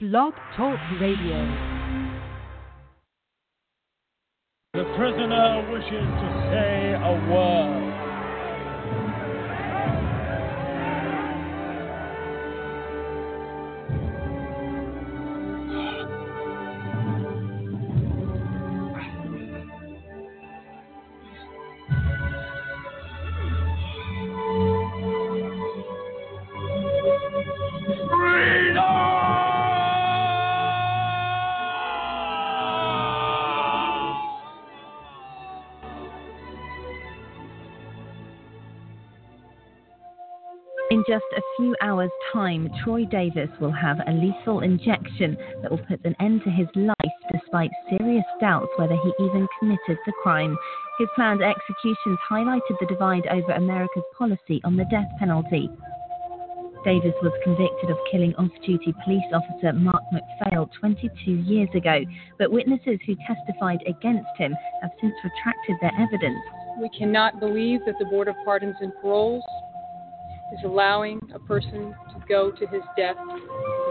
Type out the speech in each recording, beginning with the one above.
Blog Talk Radio. The prisoner wishes to say a word. A hours' time, Troy Davis will have a lethal injection that will put an end to his life despite serious doubts whether he even committed the crime. His planned executions highlighted the divide over America's policy on the death penalty. Davis was convicted of killing off duty police officer Mark MacPhail 22 years ago, but witnesses who testified against him have since retracted their evidence. We cannot believe that the Board of Pardons and Paroles is allowing a person to go to his death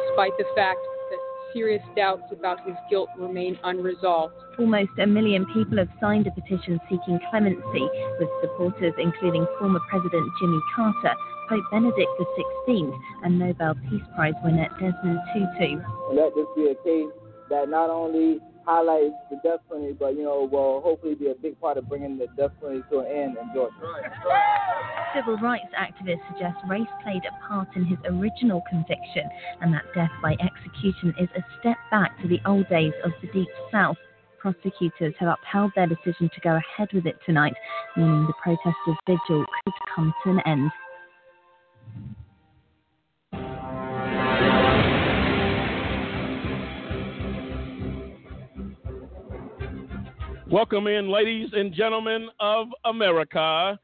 despite the fact that serious doubts about his guilt remain unresolved. Almost a million people have signed a petition seeking clemency, with supporters including former President Jimmy Carter, Pope Benedict XVI, and Nobel Peace Prize winner Desmond Tutu. Let this be a case that not only highlights the death penalty, but you know, will hopefully be a big part of bringing the death penalty to an end in Georgia. Civil rights activists suggest race played a part in his original conviction, and that death by execution is a step back to the old days of the Deep South. Prosecutors have upheld their decision to go ahead with it tonight, meaning the protesters' vigil could come to an end. Welcome in, ladies and gentlemen of America.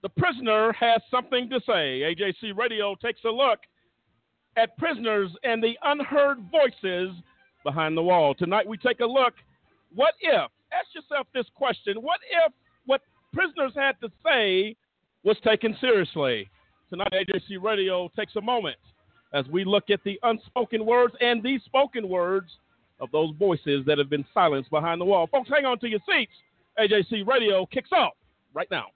The prisoner has something to say. AJC Radio takes a look at prisoners and the unheard voices behind the wall. Tonight we take a look. What if? Ask yourself this question. What if what prisoners had to say was taken seriously? Tonight AJC Radio takes a moment as we look at the unspoken words and the spoken words of those voices that have been silenced behind the wall. Folks, hang on to your seats. AJC Radio kicks off right now.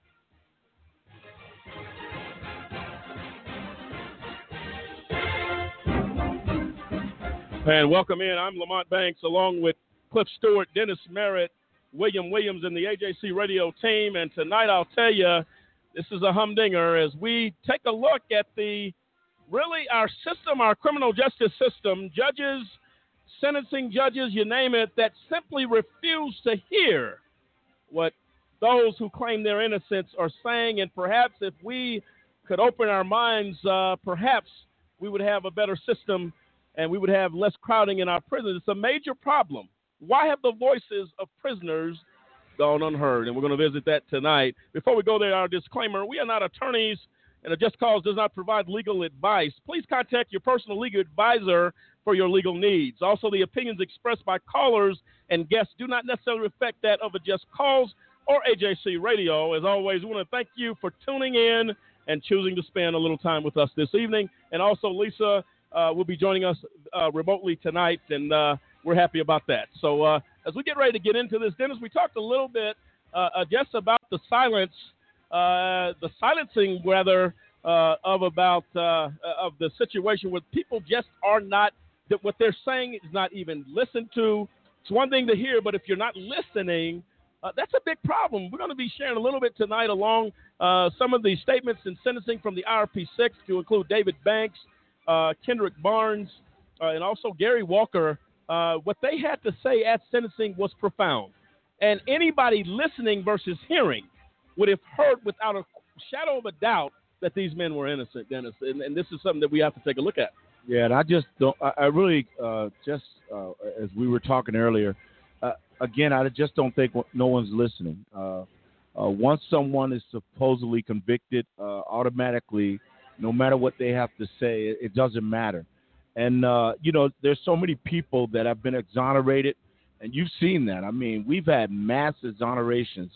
And welcome in. I'm Lamont Banks along with Cliff Stewart, Dennis Merritt, William Williams, and the AJC Radio team. And tonight I'll tell you, this is a humdinger as we take a look at the really our system, our criminal justice system, judges – sentencing judges, you name it, that simply refuse to hear what those who claim their innocence are saying. And perhaps if we could open our minds, uh, perhaps we would have a better system and we would have less crowding in our prisons. It's a major problem. Why have the voices of prisoners gone unheard? And we're going to visit that tonight. Before we go there, our disclaimer we are not attorneys and a just cause does not provide legal advice. Please contact your personal legal advisor for your legal needs. Also, the opinions expressed by callers and guests do not necessarily reflect that of a Just Cause or AJC Radio. As always, we want to thank you for tuning in and choosing to spend a little time with us this evening. And also, Lisa uh, will be joining us uh, remotely tonight, and uh, we're happy about that. So, uh, as we get ready to get into this, Dennis, we talked a little bit uh, uh, just about the silence, the silencing, rather, of about of the situation where people just are not that what they're saying is not even listened to. It's one thing to hear, but if you're not listening, uh, that's a big problem. We're going to be sharing a little bit tonight along uh, some of the statements and sentencing from the IRP6 to include David Banks, uh, Kendrick Barnes, uh, and also Gary Walker. Uh, what they had to say at sentencing was profound. And anybody listening versus hearing would have heard without a shadow of a doubt that these men were innocent, Dennis. And, and this is something that we have to take a look at. Yeah, and I just don't. I, I really uh, just uh, as we were talking earlier. Uh, again, I just don't think no one's listening. Uh, uh, once someone is supposedly convicted, uh, automatically, no matter what they have to say, it, it doesn't matter. And you know, there's so many people that have been exonerated, and you've seen that. I mean, we've had mass exonerations,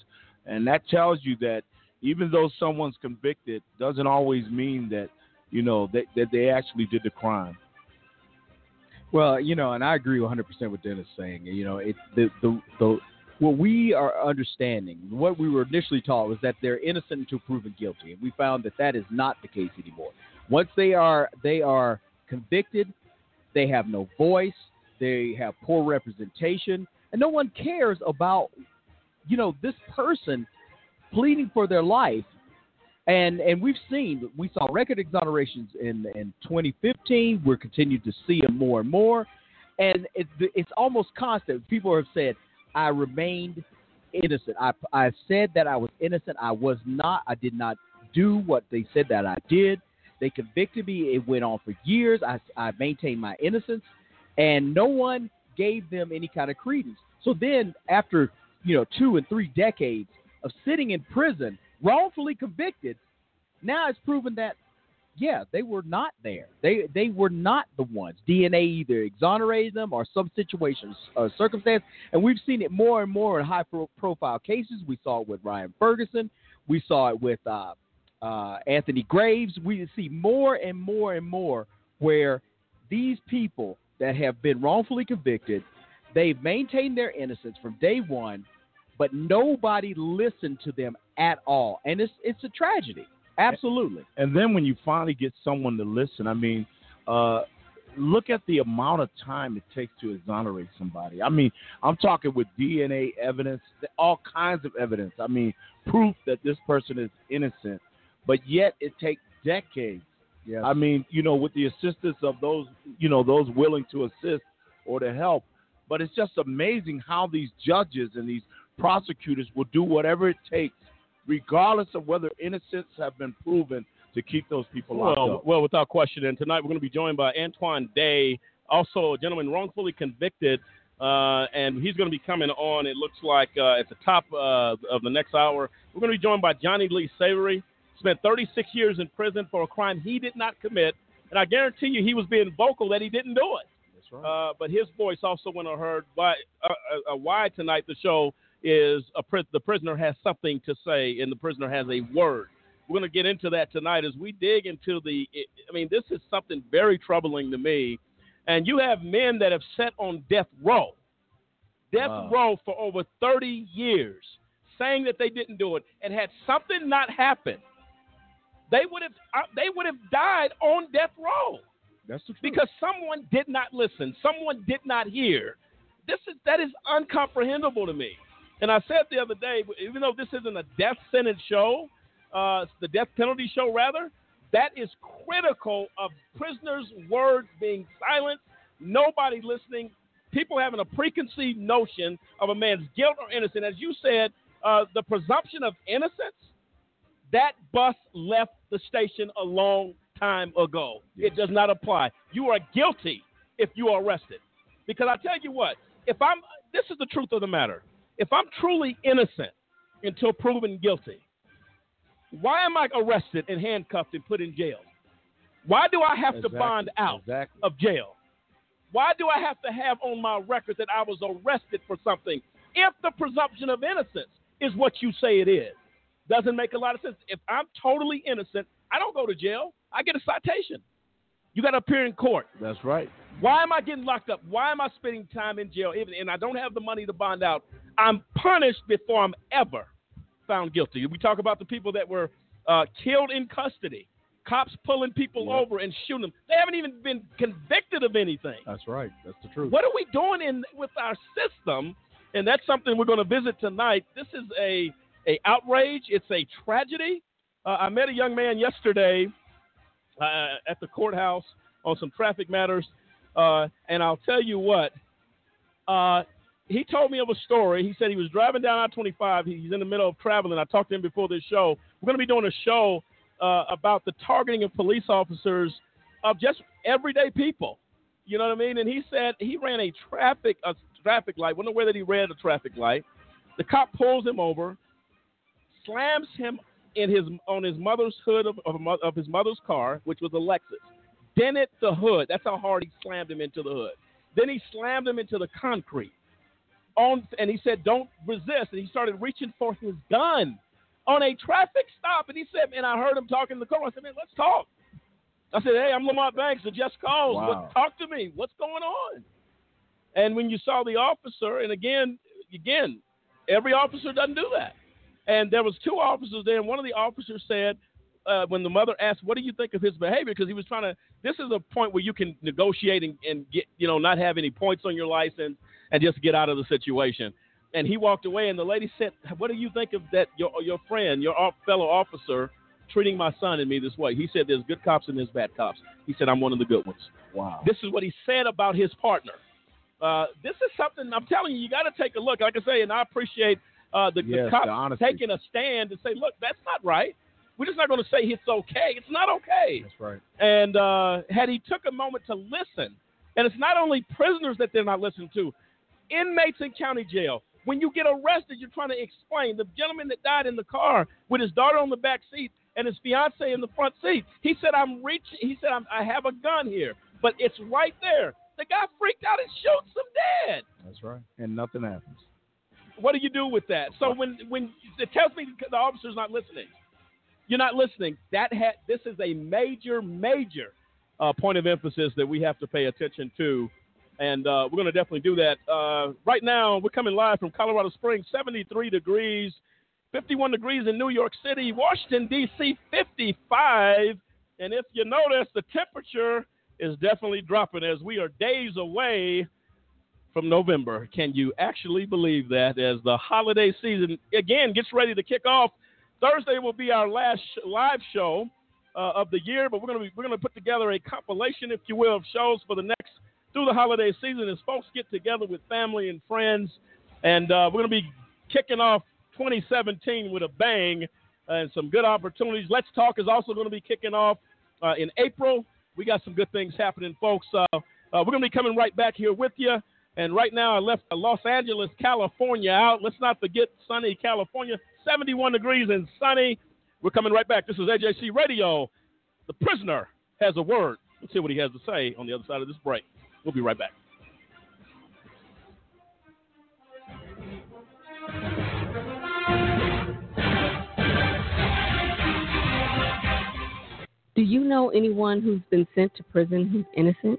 and that tells you that even though someone's convicted, doesn't always mean that you know, that, that they actually did the crime. Well, you know, and I agree 100% with Dennis saying, you know, it the, the the what we are understanding, what we were initially taught was that they're innocent until proven guilty, and we found that that is not the case anymore. Once they are they are convicted, they have no voice, they have poor representation, and no one cares about, you know, this person pleading for their life and and we've seen we saw record exonerations in in 2015. We're continuing to see them more and more, and it, it's almost constant. People have said, "I remained innocent. I I said that I was innocent. I was not. I did not do what they said that I did. They convicted me. It went on for years. I I maintained my innocence, and no one gave them any kind of credence. So then, after you know two and three decades of sitting in prison wrongfully convicted, now it's proven that yeah, they were not there. They they were not the ones. DNA either exonerated them or some situations or circumstance, and we've seen it more and more in high pro- profile cases. We saw it with Ryan Ferguson. We saw it with uh, uh, Anthony Graves. We see more and more and more where these people that have been wrongfully convicted, they've maintained their innocence from day one, but nobody listened to them at all, and it's it's a tragedy. Absolutely. And then when you finally get someone to listen, I mean, uh, look at the amount of time it takes to exonerate somebody. I mean, I'm talking with DNA evidence, all kinds of evidence. I mean, proof that this person is innocent, but yet it takes decades. Yes. I mean, you know, with the assistance of those, you know, those willing to assist or to help. But it's just amazing how these judges and these prosecutors will do whatever it takes regardless of whether innocence have been proven to keep those people locked well, up. Well, without question. And tonight we're going to be joined by Antoine Day, also a gentleman wrongfully convicted, uh, and he's going to be coming on. It looks like uh, at the top uh, of the next hour. We're going to be joined by Johnnie Lee Savory. Spent 36 years in prison for a crime he did not commit, and I guarantee you he was being vocal that he didn't do it. That's right. Uh, but his voice also went unheard. Why? Uh, uh, why tonight the show is a the prisoner has something to say and the prisoner has a word. We're going to get into that tonight as we dig into the. I mean, this is something very troubling to me. And you have men that have sat on death row, death Wow. row for over 30 years, saying that they didn't do it, and had something not happened, they would have uh, they would have died on death row That's the truth. because someone did not listen, someone did not hear. This is that is uncomprehendable to me. And I said the other day, even though this isn't a death sentence show, uh, the death penalty show rather, that is critical of prisoners' words being silent, nobody listening, people having a preconceived notion of a man's guilt or innocence. As you said, uh, the presumption of innocence, that bus left the station a long time ago. It does not apply. You are guilty if you are arrested. Because I tell you what, if I'm, this is the truth of the matter. If I'm truly innocent until proven guilty, why am I arrested and handcuffed and put in jail? Why do I have to bond out Exactly. of jail? Why do I have to have on my record that I was arrested for something if the presumption of innocence is what you say it is? Doesn't make a lot of sense. If I'm totally innocent, I don't go to jail. I get a citation. You got to appear in court. That's right. Why am I getting locked up? Why am I spending time in jail? Even and I don't have the money to bond out. I'm punished before I'm ever found guilty. We talk about the people that were uh, killed in custody, cops pulling people Yep. over and shooting them. They haven't even been convicted of anything. That's right. That's the truth. What are we doing in with our system? And that's something we're going to visit tonight. This is a a outrage. It's a tragedy. Uh, I met a young man yesterday uh, at the courthouse on some traffic matters, uh, and I'll tell you what. Uh, he told me of a story. He said he was driving down I-25. He's in the middle of traveling. I talked to him before this show. We're going to be doing a show uh, about the targeting of police officers of just everyday people. You know what I mean? And he said he ran a traffic a traffic light. Wasn't aware that he ran a traffic light. The cop pulls him over, slams him in his on his mother's hood of, of, of his mother's car, which was a Lexus. Dented the hood. That's how hard he slammed him into the hood. Then he slammed him into the concrete. On and he said, "Don't resist." And he started reaching for his gun on a traffic stop. And he said, "Man, I heard him talking in the car. I said, man, let's talk." I said, "Hey, I'm Lamont Banks. I just called. Wow. What, talk to me. What's going on?" And when you saw the officer, and again, again, every officer doesn't do that. And there was two officers there, and one of the officers said, uh, when the mother asked, "What do you think of his behavior?" Because he was trying to. This is a point where you can negotiate and, and get, you know, not have any points on your license and just get out of the situation. And he walked away, and the lady said, "What do you think of that? Your your friend, your fellow officer, treating my son and me this way?" He said, "There's good cops and there's bad cops." He said, "I'm one of the good ones." Wow. This is what he said about his partner. Uh, this is something I'm telling you. You got to take a look. Like I say, and I appreciate uh, the, Yes, the cop the taking a stand and say, "Look, that's not right. We're just not going to say it's okay. It's not okay." That's right. And uh, had he took a moment to listen, and it's not only prisoners that they're not listening to, inmates in county jail. When you get arrested, you're trying to explain. The gentleman that died in the car with his daughter on the back seat and his fiance in the front seat. He said, "I'm reaching." He said, I'm, "I have a gun here, but it's right there." The guy freaked out and shoots him dead. That's right. And nothing happens. What do you do with that? So when when it tells me the officer's not listening, you're not listening. That ha- this is a major, major uh, point of emphasis that we have to pay attention to, and uh, we're going to definitely do that. Uh, right now, we're coming live from Colorado Springs, 73 degrees, 51 degrees in New York City, Washington D.C. 55, and if you notice, the temperature is definitely dropping as we are days away from November. Can you actually believe that? As the holiday season again gets ready to kick off, Thursday will be our last live show uh, of the year. But we're gonna be, we're gonna put together a compilation, if you will, of shows for the next through the holiday season as folks get together with family and friends, and uh, we're gonna be kicking off 2017 with a bang and some good opportunities. Let's Talk is also going to be kicking off uh, in April. We got some good things happening, folks. Uh, uh, we're going to be coming right back here with you. And right now, I left Los Angeles, California out. Let's not forget sunny California, 71 degrees and sunny. We're coming right back. This is AJC Radio. The prisoner has a word. Let's hear what he has to say on the other side of this break. We'll be right back. Do you know anyone who's been sent to prison who's innocent?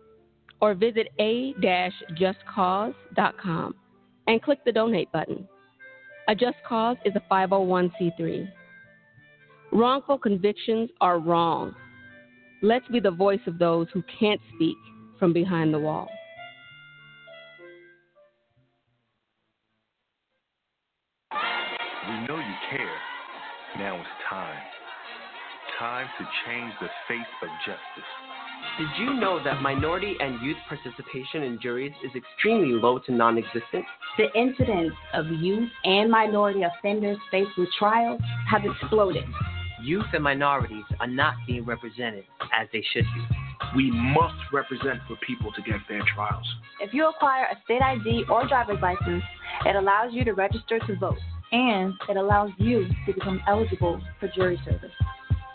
or visit a-justcause.com and click the donate button. A Just Cause is a 501c3. Wrongful convictions are wrong. Let's be the voice of those who can't speak from behind the wall. We know you care. Now it's time. Time to change the face of justice. Did you know that minority and youth participation in juries is extremely low to non existent? The incidence of youth and minority offenders facing with trials have exploded. Youth and minorities are not being represented as they should be. We must represent for people to get fair trials. If you acquire a state ID or driver's license, it allows you to register to vote, and it allows you to become eligible for jury service.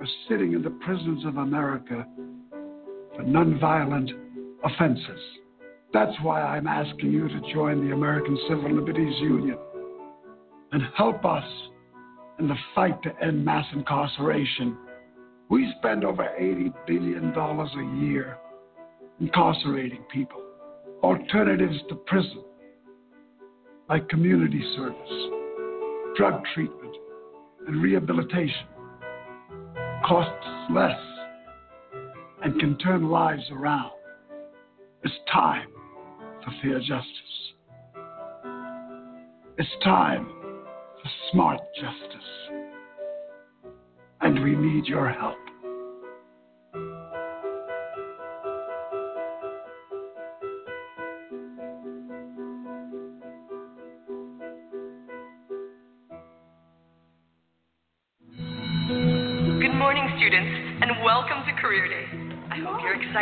are sitting in the prisons of America for nonviolent offenses. That's why I'm asking you to join the American Civil Liberties Union and help us in the fight to end mass incarceration. We spend over $80 billion a year incarcerating people. Alternatives to prison, like community service, drug treatment, and rehabilitation, costs less and can turn lives around. It's time for fair justice. It's time for smart justice. And we need your help.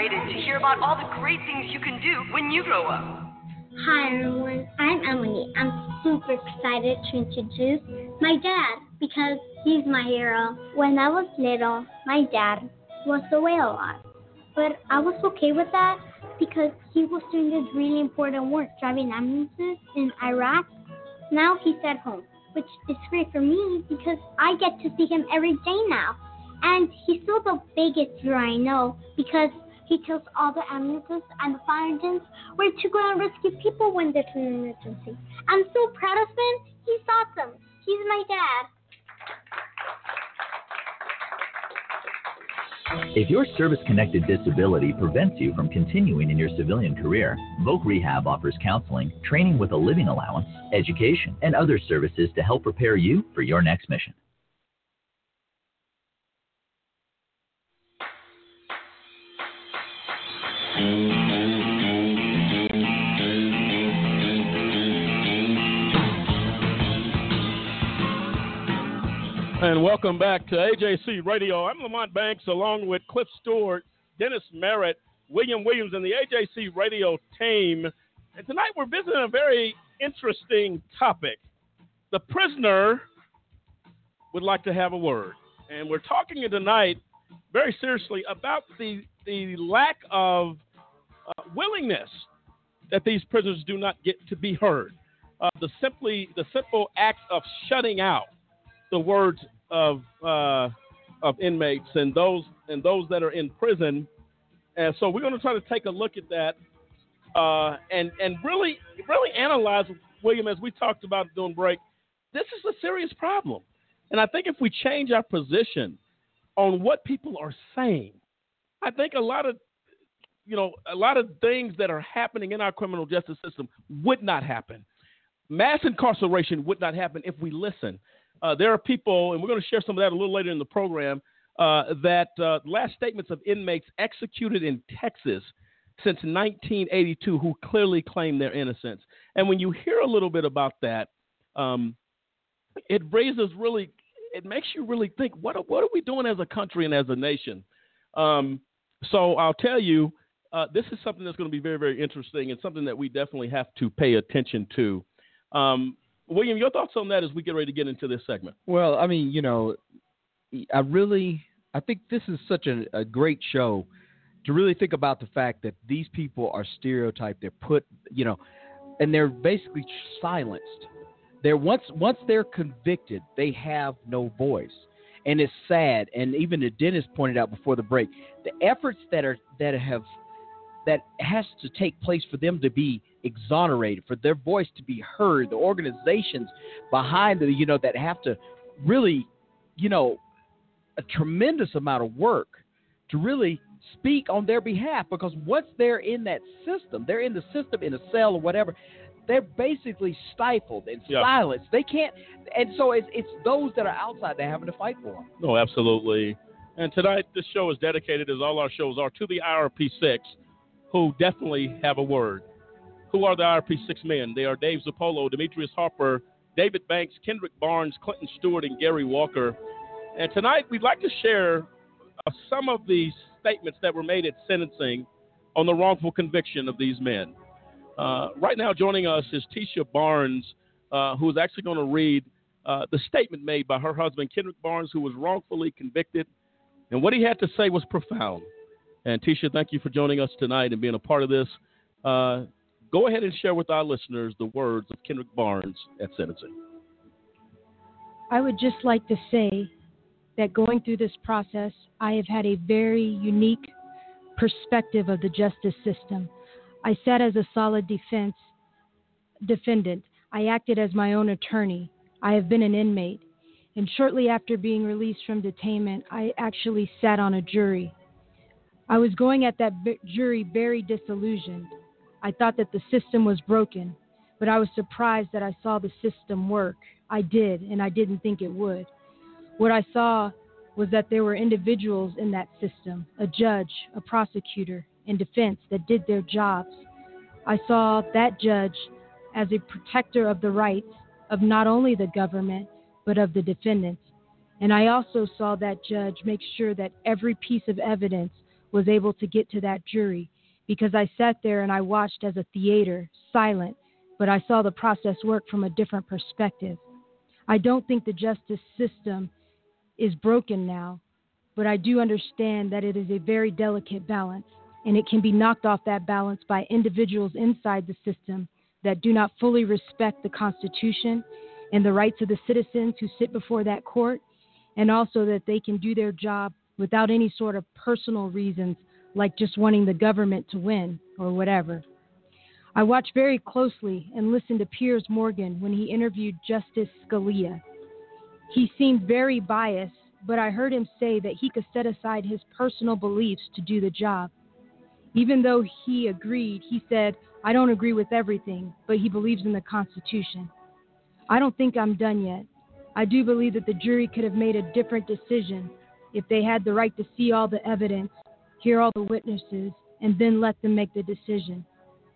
Excited to hear about all the great things you can do when you grow up. Hi everyone, I'm Emily. I'm super excited to introduce my dad because he's my hero. When I was little, my dad was away a lot, but I was okay with that because he was doing this really important work driving ambulances in Iraq. Now he's at home, which is great for me because I get to see him every day now. And he's still the biggest hero I know because he tells all the ambulances and the fire engines where to go and rescue people when there's an emergency. I'm so proud of him. He's awesome. He's my dad. If your service connected disability prevents you from continuing in your civilian career, Voc Rehab offers counseling, training with a living allowance, education, and other services to help prepare you for your next mission. And welcome back to AJC Radio. I'm Lamont Banks along with Cliff Stewart, Dennis Merritt, William Williams, and the AJC Radio team. And tonight we're visiting a very interesting topic. The prisoner would like to have a word. And we're talking tonight very seriously about the, the lack of uh, willingness that these prisoners do not get to be heard. Uh, the simply the simple act of shutting out the words of uh, of inmates and those and those that are in prison. And so we're going to try to take a look at that uh, and and really really analyze William as we talked about during break. This is a serious problem, and I think if we change our position on what people are saying, I think a lot of you know a lot of things that are happening in our criminal justice system would not happen. Mass incarceration would not happen if we listen. Uh, there are people, and we're going to share some of that a little later in the program, uh, that uh, last statements of inmates executed in Texas since 1982 who clearly claim their innocence. And when you hear a little bit about that, um, it raises really, it makes you really think, what what are we doing as a country and as a nation? Um, so I'll tell you, uh, this is something that's going to be very, very interesting and something that we definitely have to pay attention to. Um, William, your thoughts on that as we get ready to get into this segment? Well, I mean, you know, I really, I think this is such a, a great show to really think about the fact that these people are stereotyped. They're put, you know, and they're basically silenced. They're once once they're convicted, they have no voice, and it's sad. And even the Dennis pointed out before the break, the efforts that are that have that has to take place for them to be exonerated, for their voice to be heard, the organizations behind the, you know, that have to really, you know, a tremendous amount of work to really speak on their behalf because once they're in that system, they're in the system in a cell or whatever, they're basically stifled and Yeah. silenced. They can't, and so it's it's those that are outside they're having to fight for them. No, oh, absolutely. And tonight, this show is dedicated, as all our shows are, to the IRP 6, who definitely have a word. Who are the IRP 6 men? They are Dave Zirpolo, Demetrius Harper, David Banks, Kendrick Barnes, Clinton Stewart, and Gary Walker. And tonight, we'd like to share uh, some of the statements that were made at sentencing on the wrongful conviction of these men. Uh, right now, joining us is Tisha Barnes, uh, who is actually going to read uh, the statement made by her husband, Kendrick Barnes, who was wrongfully convicted. And what he had to say was profound. And Tisha, thank you for joining us tonight and being a part of this. Uh, go ahead and share with our listeners the words of Kendrick Barnes at sentencing. I would just like to say that going through this process, I have had a very unique perspective of the justice system. I sat as a solid defense defendant. I acted as my own attorney. I have been an inmate. And shortly after being released from detainment, I actually sat on a jury. I was going at that jury very disillusioned. I thought that the system was broken, but I was surprised that I saw the system work. I did, and I didn't think it would. What I saw was that there were individuals in that system a judge, a prosecutor, and defense that did their jobs. I saw that judge as a protector of the rights of not only the government, but of the defendants. And I also saw that judge make sure that every piece of evidence was able to get to that jury because I sat there and I watched as a theater, silent, but I saw the process work from a different perspective. I don't think the justice system is broken now, but I do understand that it is a very delicate balance, and it can be knocked off that balance by individuals inside the system that do not fully respect the Constitution and the rights of the citizens who sit before that court, and also that they can do their job without any sort of personal reasons, like just wanting the government to win or whatever. I watched very closely and listened to Piers Morgan when he interviewed Justice Scalia. He seemed very biased, but I heard him say that he could set aside his personal beliefs to do the job. Even though he agreed, he said, I don't agree with everything, but he believes in the Constitution. I don't think I'm done yet. I do believe that the jury could have made a different decision if they had the right to see all the evidence, hear all the witnesses, and then let them make the decision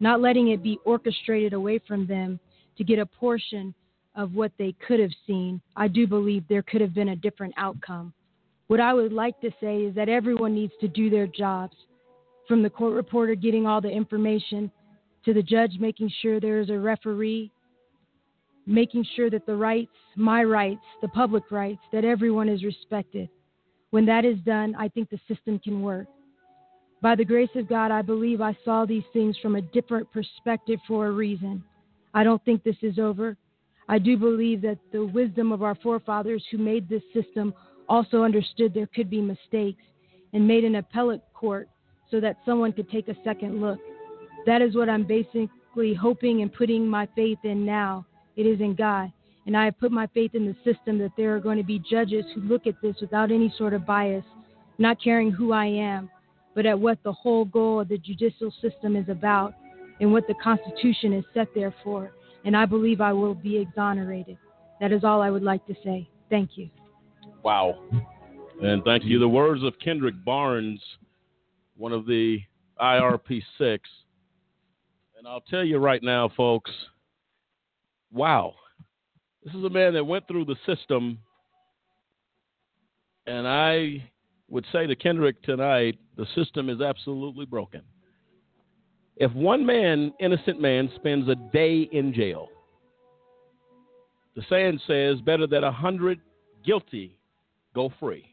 not letting it be orchestrated away from them to get a portion of what they could have seen, I do believe there could have been a different outcome. What I would like to say is that everyone needs to do their jobs, from the court reporter getting all the information to the judge making sure there is a referee, making sure that the rights, my rights, the public rights, that everyone is respected. When that is done, I think the system can work. By the grace of God, I believe I saw these things from a different perspective for a reason. I don't think this is over. I do believe that the wisdom of our forefathers who made this system also understood there could be mistakes and made an appellate court so that someone could take a second look. That is what I'm basically hoping and putting my faith in now. It is in God. And I have put my faith in the system that there are going to be judges who look at this without any sort of bias, not caring who I am, but at what the whole goal of the judicial system is about and what the Constitution is set there for. And I believe I will be exonerated. That is all I would like to say. Thank you. Wow. And thank you. The words of Kendrick Barnes, one of the IRP 6. And I'll tell you right now, folks, wow. This is a man that went through the system. And I would say to Kendrick tonight, the system is absolutely broken. If one man, innocent man, spends a day in jail, the saying says better that a hundred guilty go free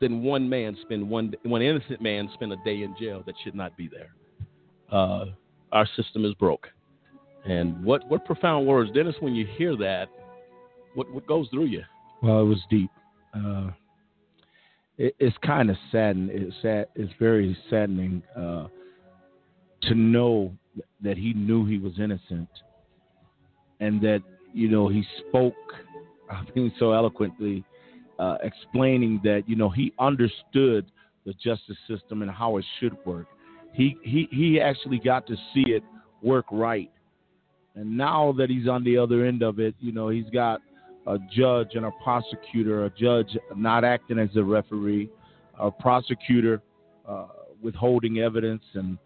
than one man spend one one innocent man spend a day in jail that should not be there. Uh, our system is broke, and what what profound words, Dennis? When you hear that, what what goes through you? Well, it was deep. Uh, it, it's kind of saddening. It's sad. It's very saddening uh, to know that he knew he was innocent, and that you know he spoke. I think so eloquently, uh, explaining that you know he understood the justice system and how it should work. He he he actually got to see it work right, and now that he's on the other end of it, you know he's got a judge and a prosecutor, a judge not acting as a referee, a prosecutor uh, withholding evidence, and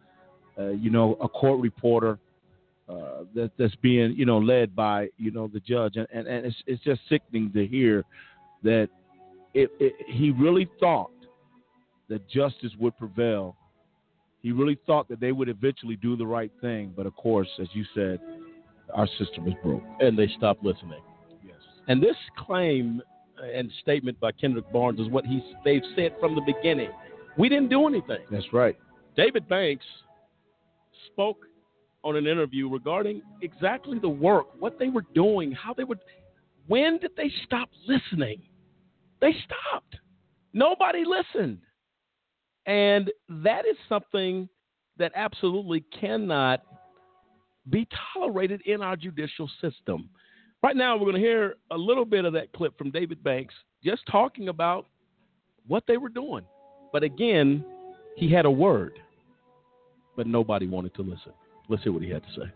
uh, you know a court reporter uh, that, that's being you know led by you know the judge, and and, and it's it's just sickening to hear that it, it, he really thought that justice would prevail. He really thought that they would eventually do the right thing, but of course, as you said, our system is broke, and they stopped listening. Yes. And this claim and statement by Kendrick Barnes is what he they've said from the beginning. We didn't do anything. That's right. David Banks spoke on an interview regarding exactly the work, what they were doing, how they would. When did they stop listening? They stopped. Nobody listened. And that is something that absolutely cannot be tolerated in our judicial system. Right now, we're going to hear a little bit of that clip from David Banks just talking about what they were doing. But again, he had a word, but nobody wanted to listen. Let's hear what he had to say.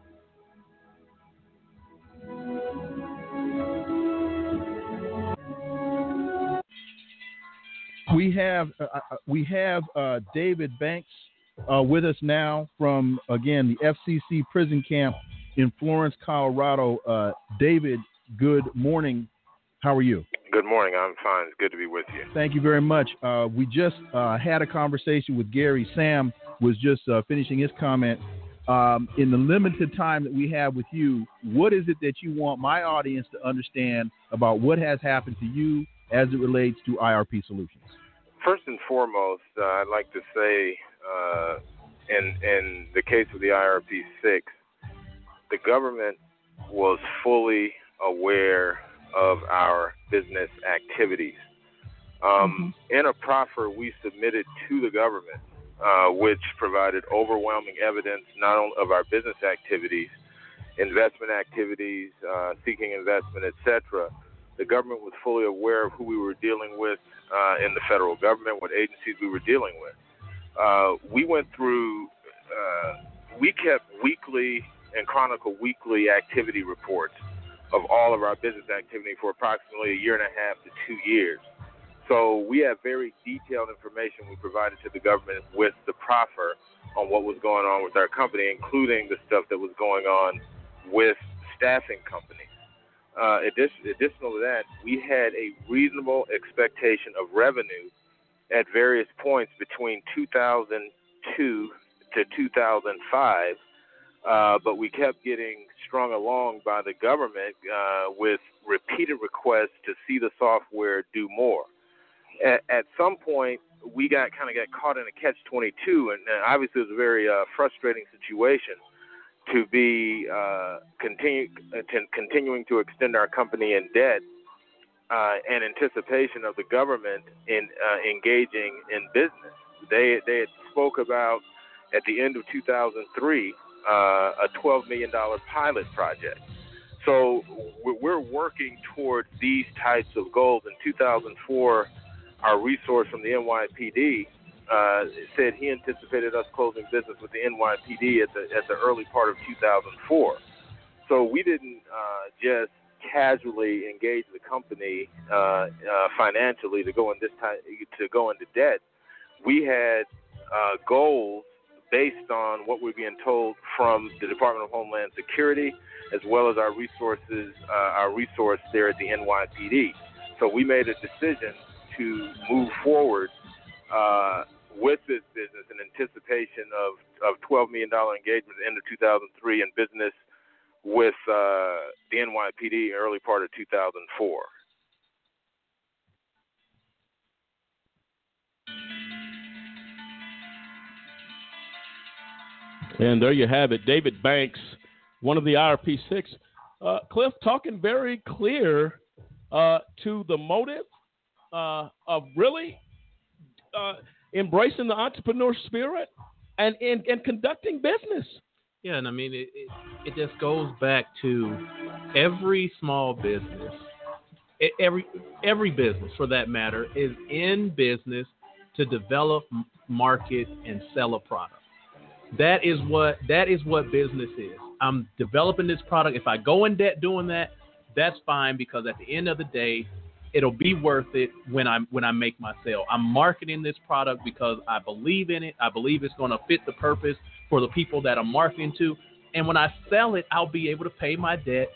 We have uh, uh, we have uh, David Banks uh, with us now from again the FCC prison camp in Florence, Colorado. Uh, David, good morning. How are you? Good morning. I'm fine. It's good to be with you. Thank you very much. Uh, we just had a conversation with Gary. Sam was just finishing his comment. Um, in the limited time that we have with you, what is it that you want my audience to understand about what has happened to you as it relates to IRP solutions? First and foremost, uh, I'd like to say, uh, in in the case of the IRP six, the government was fully aware of our business activities. Um, mm-hmm. In a proffer we submitted to the government, uh, which provided overwhelming evidence not only of our business activities, investment activities, uh, seeking investment, etc the government was fully aware of who we were dealing with uh, in the federal government, what agencies we were dealing with. Uh, we went through, uh, we kept weekly and chronicle weekly activity reports of all of our business activity for approximately a year and a half to two years. So we have very detailed information we provided to the government with the proffer on what was going on with our company, including the stuff that was going on with staffing companies. Uh, addition, additional to that, we had a reasonable expectation of revenue at various points between 2002 to 2005, uh, but we kept getting strung along by the government uh, with repeated requests to see the software do more. At, at some point, we got kind of got caught in a catch-22, and obviously it was a very uh, frustrating situation to be uh, continue, uh, continuing to extend our company in debt uh, in anticipation of the government in uh, engaging in business. They they spoke about at the end of 2003 uh, a 12 million dollar pilot project. So we're working towards these types of goals. In 2004, our resource from the NYPD uh, said he anticipated us closing business with the NYPD at the at the early part of 2004. So we didn't uh, just casually engage the company uh, uh, financially to go in this time to go into debt. We had uh, goals based on what we're being told from the Department of Homeland Security, as well as our resources, uh, our resource there at the NYPD. So we made a decision to move forward uh, with this business in anticipation of, of $12 million engagement at the end of 2003 and business with uh, the NYPD early part of 2004. And there you have it, David Banks, one of the IRP6. Uh, Cliff talking very clear uh, to the motive uh, of really uh, embracing the entrepreneur spirit and, and, and conducting business. Yeah, and I mean, it, it, it just goes back to every small business, every every business for that matter, is in business to develop, market, and sell a product. That is what that is what business is. I'm developing this product. If I go in debt doing that, that's fine because at the end of the day, it'll be worth it when I when I make my sale. I'm marketing this product because I believe in it. I believe it's going to fit the purpose for the people that I'm marketing to. And when I sell it, I'll be able to pay my debt,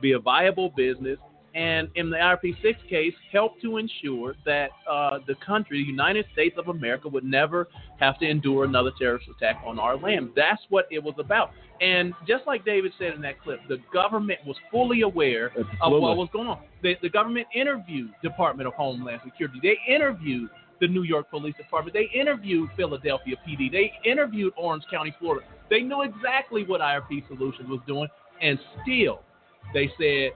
be a viable business, and in the IRP6 case, help to ensure that uh, the country, the United States of America, would never have to endure another terrorist attack on our land. That's what it was about. And just like David said in that clip, the government was fully aware Absolutely. of what was going on. The, the government interviewed Department of Homeland Security. They interviewed the New York Police Department. They interviewed Philadelphia PD. They interviewed Orange County, Florida. They knew exactly what IRP Solutions was doing, and still they said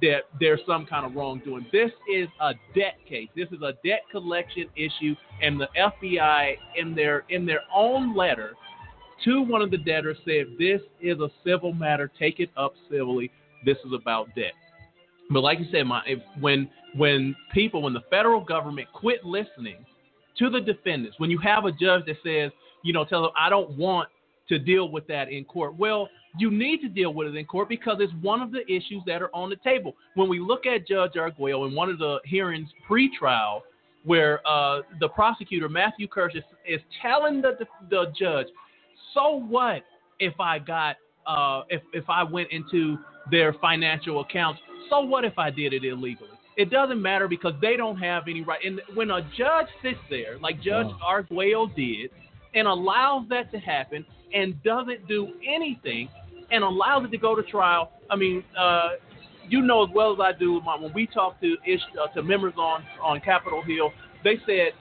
that there's some kind of wrongdoing. This is a debt case. This is a debt collection issue, and the FBI, in their in their own letter to one of the debtors, said this is a civil matter. Take it up civilly. This is about debt. But like you said, my if, when when people, when the federal government quit listening to the defendants, when you have a judge that says, you know, tell them I don't want to deal with that in court. Well, you need to deal with it in court because it's one of the issues that are on the table. When we look at Judge Arguello in one of the hearings pre-trial, where uh, the prosecutor Matthew Kirsch is, is telling the, the, judge, "So what if I got uh, if if I went into their financial accounts? So what if I did it illegally?" It doesn't matter because they don't have any right. And when a judge sits there, like Judge wow. Arguello did, and allows that to happen, and doesn't do anything and allows it to go to trial. I mean, uh, you know as well as I do, when we talk to ish, uh, to members on on Capitol Hill, they said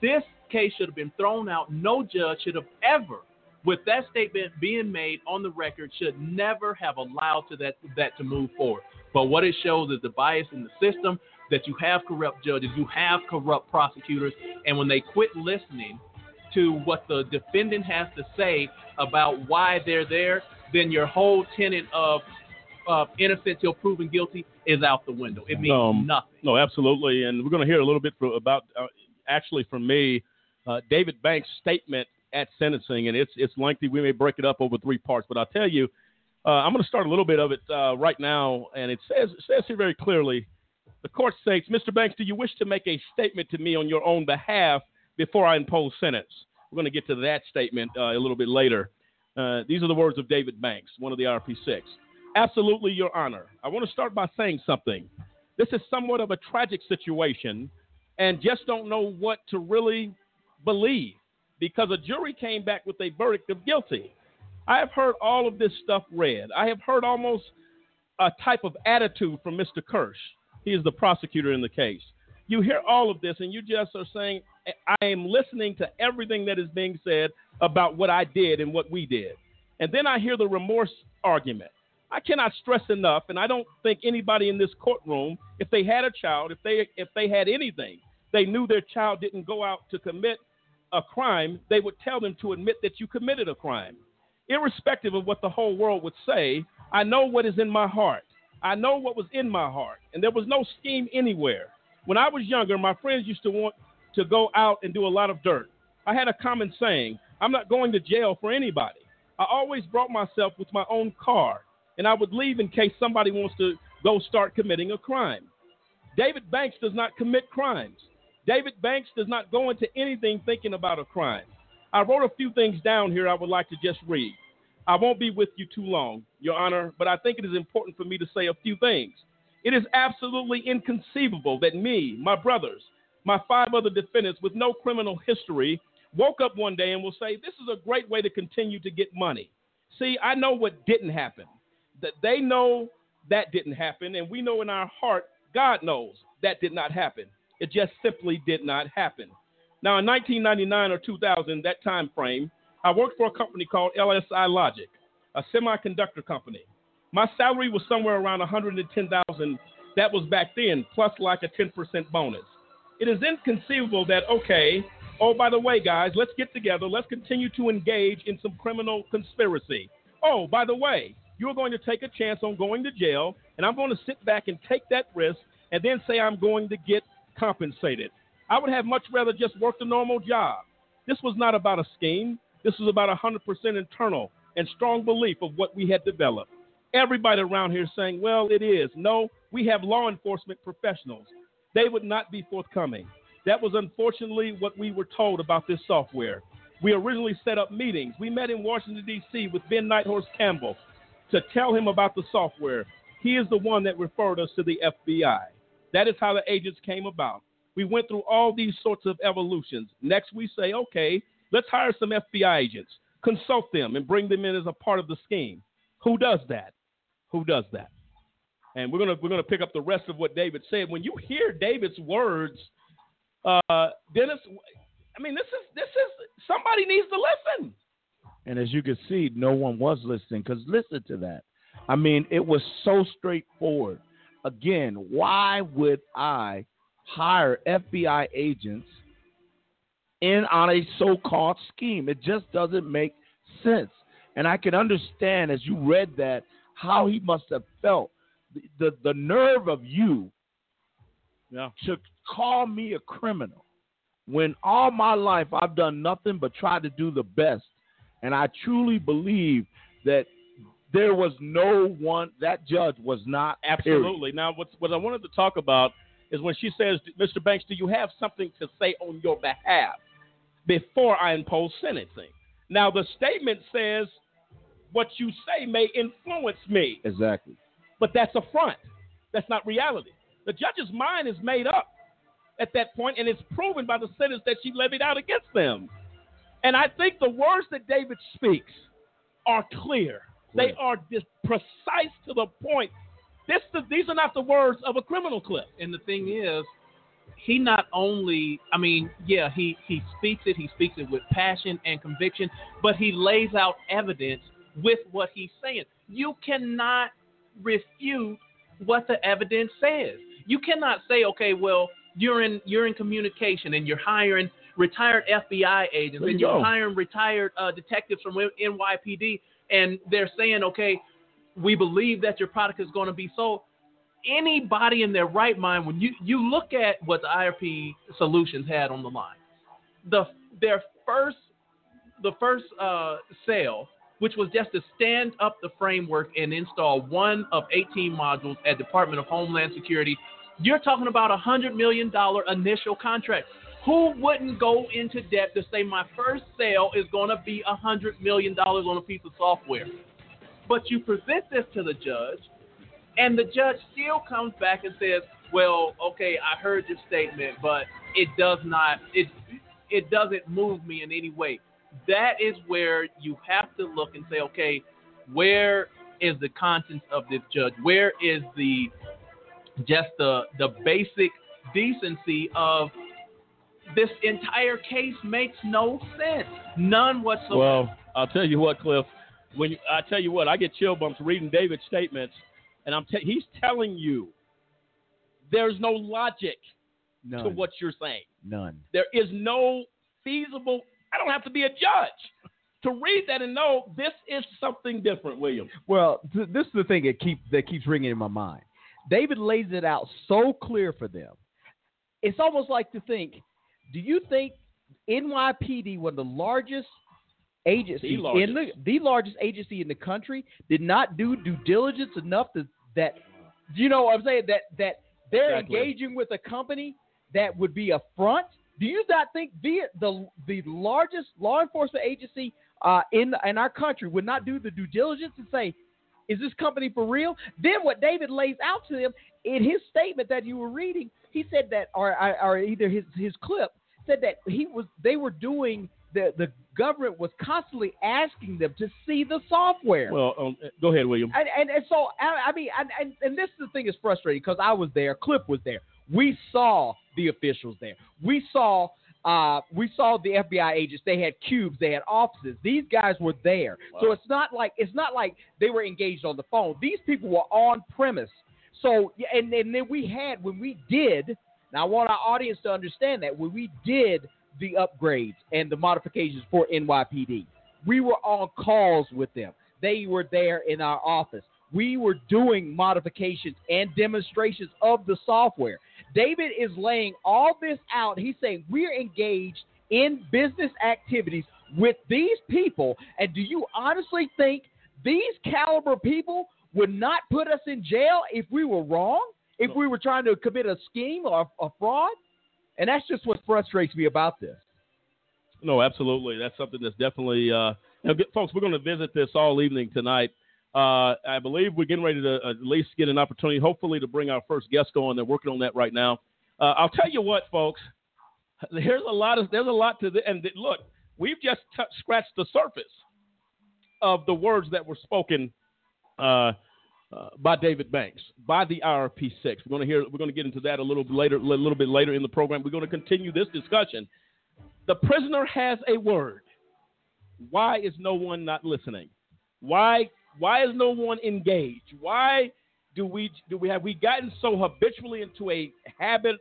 this case should have been thrown out. No judge should have ever, with that statement being made on the record, should never have allowed to that that to move forward. But what it shows is the bias in the system that you have corrupt judges, you have corrupt prosecutors, and when they quit listening to what the defendant has to say about why they're there, then your whole tenet of uh, innocent till proven guilty is out the window. It means um, nothing. No, absolutely. And we're going to hear a little bit for, about, uh, actually, from me, uh, David Banks' statement at sentencing, and it's it's lengthy. We may break it up over three parts, but I'll tell you, uh, I'm going to start a little bit of it uh, right now, and it says it says here very clearly. The court states, Mr. Banks, do you wish to make a statement to me on your own behalf before I impose sentence? We're going to get to that statement uh, a little bit later. Uh, these are the words of David Banks, one of the IRP6. Absolutely, Your Honor. I want to start by saying something. This is somewhat of a tragic situation, and just don't know what to really believe because a jury came back with a verdict of guilty. I have heard all of this stuff read. I have heard almost a type of attitude from Mr. Kirsch. He is the prosecutor in the case. You hear all of this, and you just are saying, I am listening to everything that is being said about what I did and what we did. And then I hear the remorse argument. I cannot stress enough, and I don't think anybody in this courtroom, if they had a child, if they if they had anything, they knew their child didn't go out to commit a crime, they would tell them to admit that you committed a crime. Irrespective of what the whole world would say, I know what is in my heart. I know what was in my heart, and there was no scheme anywhere. When I was younger, my friends used to want to go out and do a lot of dirt. I had a common saying I'm not going to jail for anybody. I always brought myself with my own car, and I would leave in case somebody wants to go start committing a crime. David Banks does not commit crimes. David Banks does not go into anything thinking about a crime. I wrote a few things down here I would like to just read. I won't be with you too long, Your Honor, but I think it is important for me to say a few things. It is absolutely inconceivable that me, my brothers, my five other defendants with no criminal history woke up one day and will say, This is a great way to continue to get money. See, I know what didn't happen. That they know that didn't happen, and we know in our heart, God knows that did not happen. It just simply did not happen. Now, in 1999 or 2000, that time frame, I worked for a company called LSI Logic, a semiconductor company. My salary was somewhere around 110,000. That was back then, plus like a 10% bonus it is inconceivable that, okay, oh, by the way, guys, let's get together. Let's continue to engage in some criminal conspiracy. Oh, by the way, you're going to take a chance on going to jail, and I'm going to sit back and take that risk and then say I'm going to get compensated. I would have much rather just worked a normal job. This was not about a scheme. This was about 100% internal and strong belief of what we had developed. Everybody around here saying, well, it is. No, we have law enforcement professionals they would not be forthcoming. That was unfortunately what we were told about this software. We originally set up meetings. We met in Washington, D.C. with Ben Nighthorse Campbell to tell him about the software. He is the one that referred us to the FBI. That is how the agents came about. We went through all these sorts of evolutions. Next, we say, okay, let's hire some FBI agents, consult them, and bring them in as a part of the scheme. Who does that? Who does that? And we're gonna we're gonna pick up the rest of what David said. When you hear David's words, Uh, Dennis, I mean, this is this is somebody needs to listen. And as you can see, no one was listening because listen to that. I mean, it was so straightforward. Again, why would I hire FBI agents in on a so-called scheme? It just doesn't make sense. And I can understand as you read that how he must have felt. The the, the nerve of you yeah. to call me a criminal when all my life I've done nothing but try to do the best. And I truly believe that there was no one that judge was not absolutely. Now, what what I wanted to talk about is when she says, "Mr. Banks, do you have something to say on your behalf before I impose sentencing?" Now, the statement says, "What you say may influence me." Exactly. But that's a front. That's not reality. The judge's mind is made up at that point, and it's proven by the sentence that she levied out against them. And I think the words that David speaks are clear. They are just precise to the point. This, these are not the words of a criminal clip. And the thing is, he not only, I mean, yeah, he, he speaks it, he speaks it with passion and conviction, but he lays out evidence with what he's saying. You cannot refute what the evidence says. You cannot say, okay, well, you're in you're in communication and you're hiring retired FBI agents and you're hiring retired uh, detectives from NYPD, and they're saying, okay, we believe that your product is going to be sold. Anybody in their right mind, when you you look at what the IRP Solutions had on the line, the their first the first uh, sale, which was just to stand up the framework and install one of 18 modules at Department of Homeland Security you're talking about a $100 million initial contract. Who wouldn't go into debt to say my first sale is going to be $100 million on a piece of software? But you present this to the judge, and the judge still comes back and says, well, okay, I heard your statement, but it does not, it, it doesn't move me in any way. That is where you have to look and say, okay, where is the conscience of this judge? Where is the just the the basic decency of this entire case makes no sense, none whatsoever. Well, I'll tell you what, Cliff. When you, I tell you what, I get chill bumps reading David's statements, and I'm te- he's telling you there's no logic None. to what you're saying. None. There is no feasible. I don't have to be a judge to read that and know this is something different, William. Well, th- this is the thing that keep that keeps ringing in my mind. David lays it out so clear for them. It's almost like to think, do you think NYPD, one of the largest agencies The largest. in the the largest agency in the country, did not do due diligence enough to that you know what I'm saying that that they're Exactly. engaging with a company that would be a front? Do you not think the the the largest law enforcement agency uh, in in our country would not do the due diligence and say, is this company for real? Then what David lays out to them in his statement that you were reading, he said that, or, or either his his clip said that he was they were doing the the government was constantly asking them to see the software. Well, um, go ahead, William. And, and, and so I, I mean, and, and, and this is the thing is frustrating because I was there, Cliff was there. We saw the officials there. We saw uh, we saw the FBI agents. They had cubes. They had offices. These guys were there. So it's not like it's not like they were engaged on the phone. These people were on premise. So and, and then we had when we did. Now I want our audience to understand that when we did the upgrades and the modifications for NYPD, we were on calls with them. They were there in our office. We were doing modifications and demonstrations of the software. David is laying all this out. He's saying we're engaged in business activities with these people. And do you honestly think these caliber people would not put us in jail if we were wrong? If we were trying to commit a scheme or a fraud? And that's just what frustrates me about this. No, absolutely. That's something that's definitely. Uh, folks, we're going to visit this all evening tonight. Uh, I believe we're getting ready to at least get an opportunity, hopefully, to bring our first guest on. They're working on that right now. Uh, I'll tell you what, folks. There's a lot of there's a lot to the and look. We've just touched, scratched the surface of the words that were spoken uh, uh, by David Banks by the IRP six. We're going to hear. We're going to get into that a little later. A little bit later in the program. We're going to continue this discussion. The prisoner has a word. Why is no one not listening? Why why is no one engaged? Why do we do we have we gotten so habitually into a habit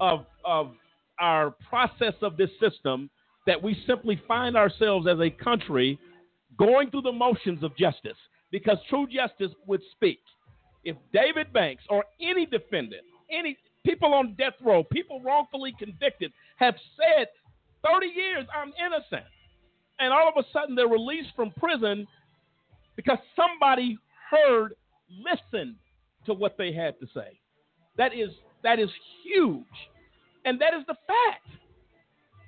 of of our process of this system that we simply find ourselves as a country going through the motions of justice because true justice would speak. If David Banks or any defendant, any people on death row, people wrongfully convicted have said 30 years I'm innocent, and all of a sudden they're released from prison because somebody heard, listened to what they had to say. That is that is huge. And that is the fact.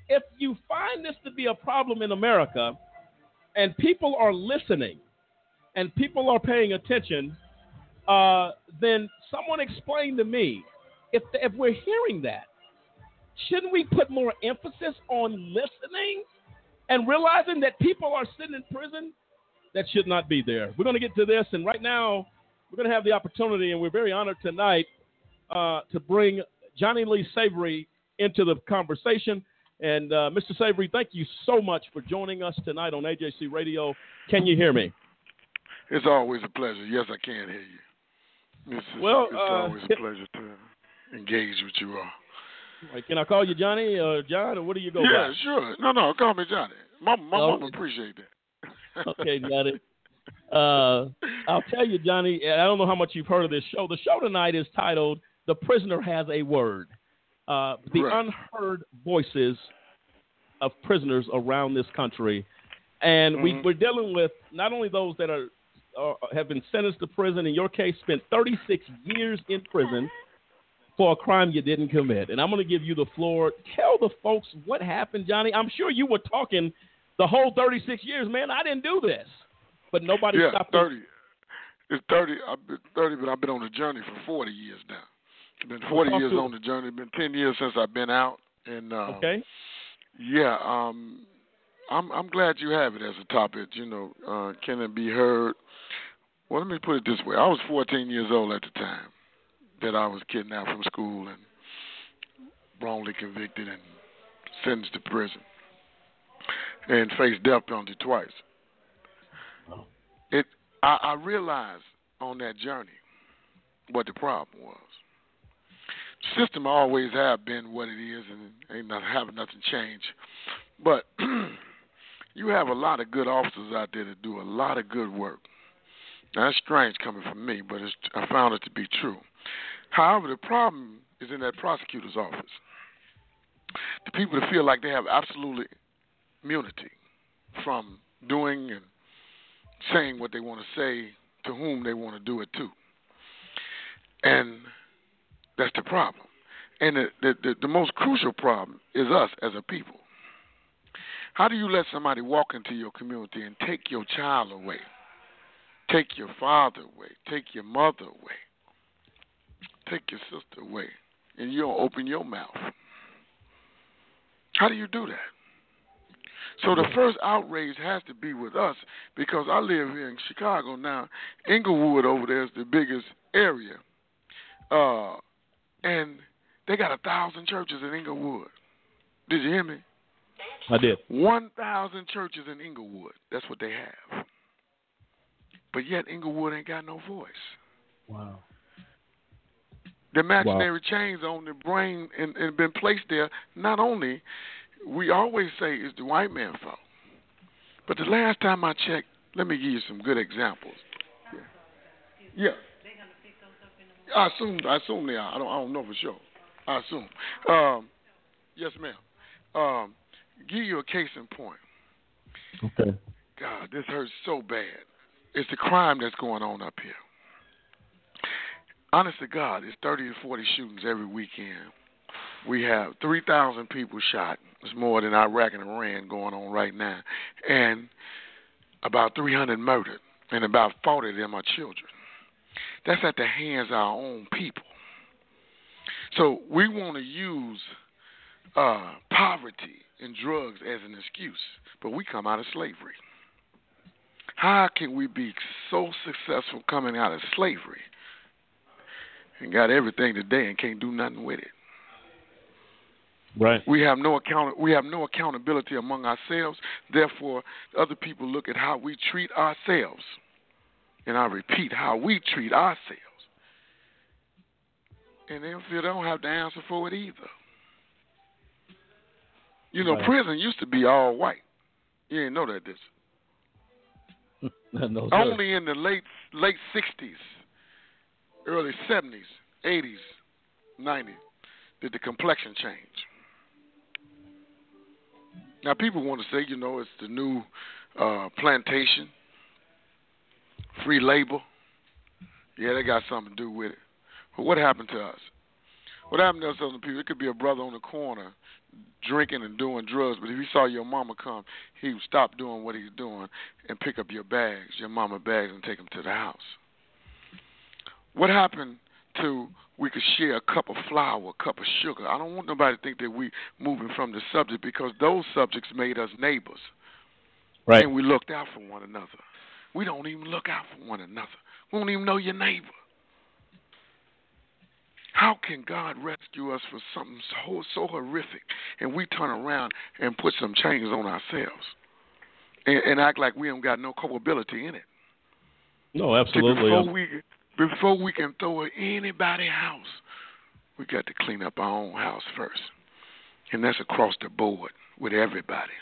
If you find this to be a problem in America and people are listening and people are paying attention, uh, then someone explain to me if, if we're hearing that, shouldn't we put more emphasis on listening and realizing that people are sitting in prison that should not be there? We're going to get to this, and right now we're going to have the opportunity, and we're very honored tonight uh, to bring Johnnie Lee Savory into the conversation. And uh, Mr. Savory, thank you so much for joining us tonight on AJC Radio. Can you hear me? It's always a pleasure. Yes, I can hear you. It's, well, it's uh, always a pleasure to engage with you all. Right, can I call you Johnnie or John, or what do you go yeah, by? sure. No, no, call me Johnnie. My, my Oh. mom appreciate that. okay, Johnnie. Uh, I'll tell you, Johnnie. I don't know how much you've heard of this show. The show tonight is titled "The Prisoner Has a Word." Uh, the Right. unheard voices of prisoners around this country, and we, Mhm. we're dealing with not only those that are, are have been sentenced to prison. In your case, spent 36 years in prison for a crime you didn't commit. And I'm going to give you the floor. Tell the folks what happened, Johnnie. I'm sure you were talking the whole 36 years, man. I didn't do this, but nobody yeah, stopped. me. thirty. It's thirty. I've been thirty, but I've been on the journey for forty years now. It's been forty years to- on the journey. It's been ten years since I've been out, and uh, Okay. yeah, um, I'm I'm glad you have it as a topic. You know, uh, can it be heard? Well, let me put it this way: I was 14 years old at the time that I was kidnapped from school and wrongly convicted and sentenced to prison and faced death penalty twice. Oh. It I, I realized on that journey what the problem was. The system always have been what it is, and ain't not having nothing change. But you have a lot of good officers out there that do a lot of good work. That's strange coming from me, but I found it to be true. However, the problem is in that prosecutor's office. The people that feel like they have absolute immunity from doing and saying what they want to say to whom they want to do it to. And that's the problem. And the, the, the, the most crucial problem is us as a people. How do you let somebody walk into your community and take your child away, take your father away, take your mother away, take your sister away, and you don't open your mouth? How do you do that? So the first outrage has to be with us because I live here in Chicago now. Englewood over there is the biggest area, uh, and they got a thousand churches in Englewood. Did you hear me? I did. One thousand churches in Englewood. That's what they have. But yet Englewood ain't got no voice. Wow. The imaginary chains on the brain and, and been placed there. Not only we always say it's the white man's fault, but the last time I checked, let me give you some good examples. Yeah. yeah. I assume I assume they are. I don't I don't know for sure. I assume. Um, yes, ma'am. Um, give you a case in point. Okay. God, this hurts so bad. It's the crime that's going on up here. Honest to God, it's 30 to 40 shootings every weekend. We have 3,000 people shot. It's more than Iraq and Iran going on right now. And about 300 murdered, and about 40 of them are children. That's at the hands of our own people. So we want to use uh, poverty and drugs as an excuse, but we come out of slavery. How can we be so successful coming out of slavery and got everything today and can't do nothing with it? Right. We have no account. We have no accountability among ourselves. Therefore, other people look at how we treat ourselves, and I repeat, how we treat ourselves, and they feel they don't have the answer for it either. You know, Right. prison used to be all white. You didn't know that, did you? no. Only in the late late sixties, early seventies, eighties, nineties did the complexion change. Now people want to say, you know, it's the new uh, plantation, free labor. Yeah, they got something to do with it. But what happened to us? What happened to us other people? It could be a brother on the corner drinking and doing drugs, but if he saw your mama come, he would stop doing what he's doing and pick up your bags, your mama bags, and take them to the house. What happened to we could share a cup of flour, a cup of sugar? I don't want nobody to think that we moving from the subject because those subjects made us neighbors. Right. And we looked out for one another. We don't even look out for one another. We don't even know your neighbor. How can God rescue us from something so so horrific, and we turn around and put some chains on ourselves, and, and act like we haven't got no culpability in it? No, absolutely. Before we before we can throw at anybody's house, we got to clean up our own house first, and that's across the board with everybody.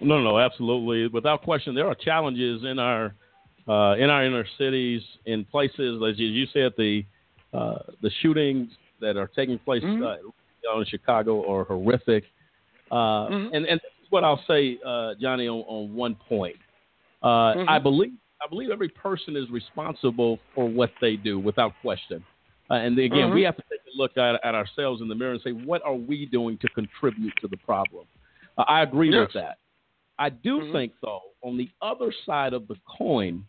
No, no, absolutely. Without question, there are challenges in our uh, in our inner cities, in places as you, you said, the uh, the shootings that are taking place Mm-hmm. uh, in Chicago are horrific. Uh, Mm-hmm. And and this is what I'll say, uh, Johnnie, on, on one point. Uh, Mm-hmm. I believe I believe every person is responsible for what they do, without question. Uh, and again, we Mhm. have to take a look at, at ourselves in the mirror and say, what are we doing to contribute to the problem? Uh, I agree with that. I do Mhm. think, though, on the other side of the coin,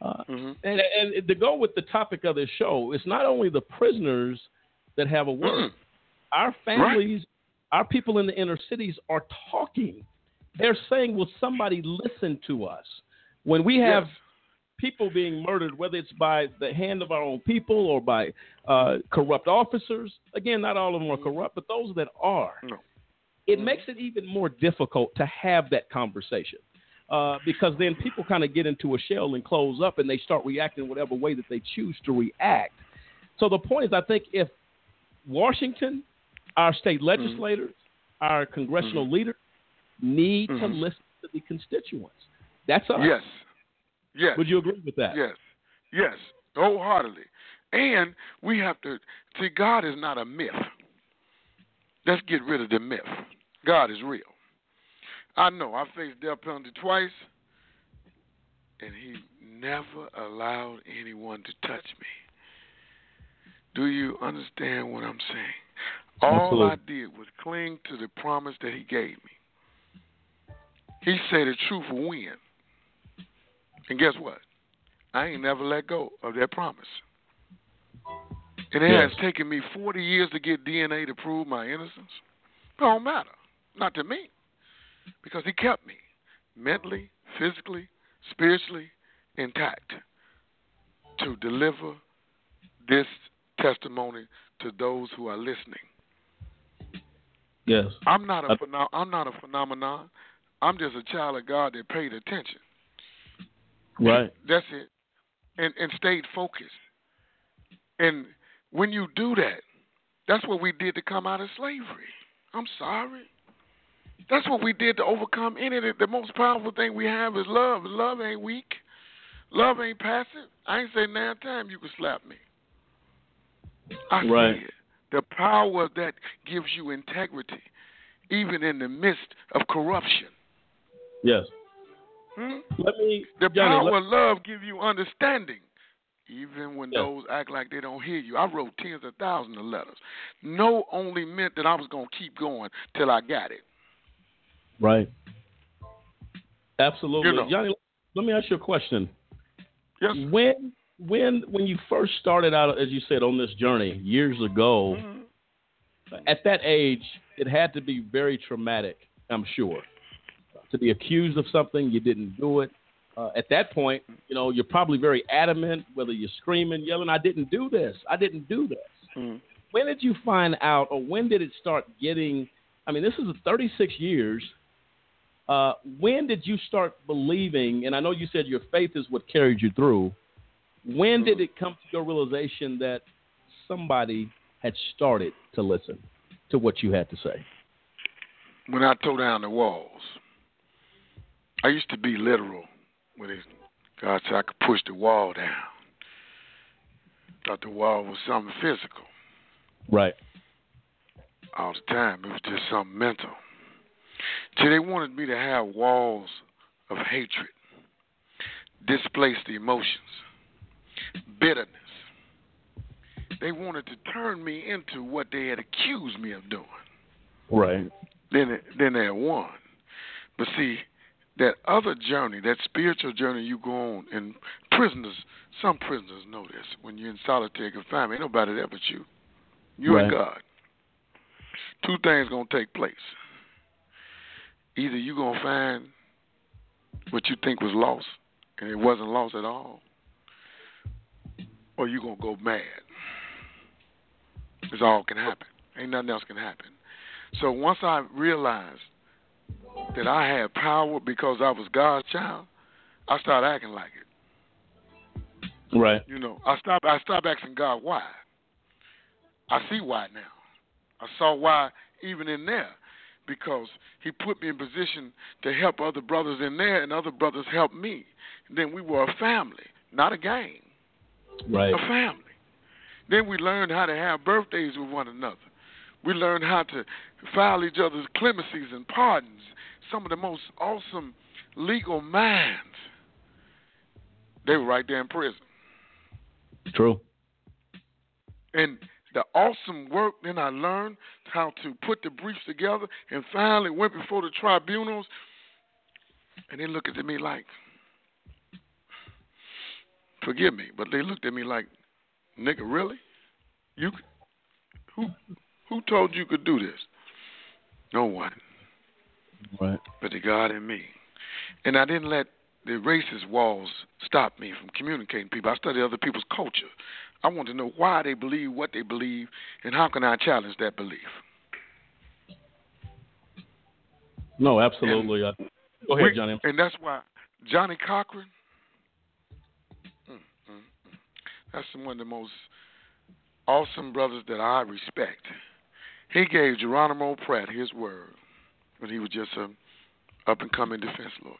uh, Mhm. and, and to go with the topic of this show, it's not only the prisoners that have a word. Mhm. Our families, our people in the inner cities are talking. They're saying, "Will somebody listen to us?" When we have Yes. people being murdered, whether it's by the hand of our own people or by uh, corrupt officers, again, not all of them are corrupt, but those that are, No. it makes it even more difficult to have that conversation. Uh, because then people kind of get into a shell and close up and they start reacting whatever way that they choose to react. So the point is, I think if Washington, our state legislators, our congressional leaders need to Mhm. listen to the constituents. That's us. Yes. Yes. Would you agree with that? Yes, yes, wholeheartedly. And we have to see God is not a myth. Let's get rid of the myth. God is real. I know I faced death penalty twice, and He never allowed anyone to touch me. Do you understand what I'm saying? All I did was cling to the promise that He gave me. He said the truth will win. And guess what? I ain't never let go of that promise. And it Yes. has taken me 40 years to get DNA to prove my innocence. It don't matter. Not to me. Because he kept me mentally, physically, spiritually intact to deliver this testimony to those who are listening. Yes. I'm not a pheno- I'm not a phenomenon. I'm just a child of God that paid attention. Right. That's it. And and stayed focused. And when you do that, that's what we did to come out of slavery. I'm sorry. That's what we did to overcome any of the, the most powerful thing we have is love. Love ain't weak. Love ain't passive. I ain't say nine times you can slap me. I Right. see it. The power that gives you integrity, even in the midst of corruption. Yes. Hmm? Let me, The Johnnie, power of love give you understanding, even when Yes. those act like they don't hear you. I wrote tens of thousands of letters. No only meant that I was going to keep going till I got it. Right. Absolutely, You know. Johnnie. Let me ask you a question. Yes. When when when you first started out, as you said, on this journey years ago, Mm-hmm. at that age, it had to be very traumatic. I'm sure to be accused of something you didn't do it, uh, at that point, you know, you're probably very adamant, whether you're screaming, yelling, "I didn't do this. I didn't do this." Mm. When did you find out, or when did it start getting? I mean, this is 36 years. Uh, when did you start believing? And I know you said your faith is what carried you through. When did it come to your realization that somebody had started to listen to what you had to say? When I tore down the walls, I used to be literal when it, God said I could push the wall down. Thought the wall was something physical. Right. All the time. It was just something mental. See, they wanted me to have walls of hatred, displaced emotions, bitterness. They wanted to turn me into what they had accused me of doing. Right. Then, then they had won. But see, that other journey, that spiritual journey you go on, and prisoners, some prisoners know this. When you're in solitary confinement, ain't nobody there but you. You Right. and God. Two things gonna take place. Either you're gonna find what you think was lost, and it wasn't lost at all, or you're gonna go mad. It's all can happen. Ain't nothing else can happen. So once I realized that I had power because I was God's child, I started acting like it. Right. You know, I stopped. I stopped asking God why. I see why now. I saw why even in there, because He put me in position to help other brothers in there, and other brothers helped me. then we were a family, not a gang, Right. a family. Then we learned how to have birthdays with one another. We learned how to file each other's clemencies and pardons. Some of the most awesome legal minds. They were right there in prison. True. And the awesome work, then I learned how to put the briefs together and finally went before the tribunals. And they looked at me like, forgive me, but they looked at me like, nigga, really? You, who, who told you could do this? No one, Right. but the God in me. And I didn't let the racist walls stop me from communicating people. I studied other people's culture. I want to know why they believe what they believe and how can I challenge that belief. No, absolutely. Uh, go ahead, Johnnie. And that's why Johnnie Cochran, mm, mm, mm, that's one of the most awesome brothers that I respect. He gave Geronimo Pratt his word when he was just a up and coming defense lawyer.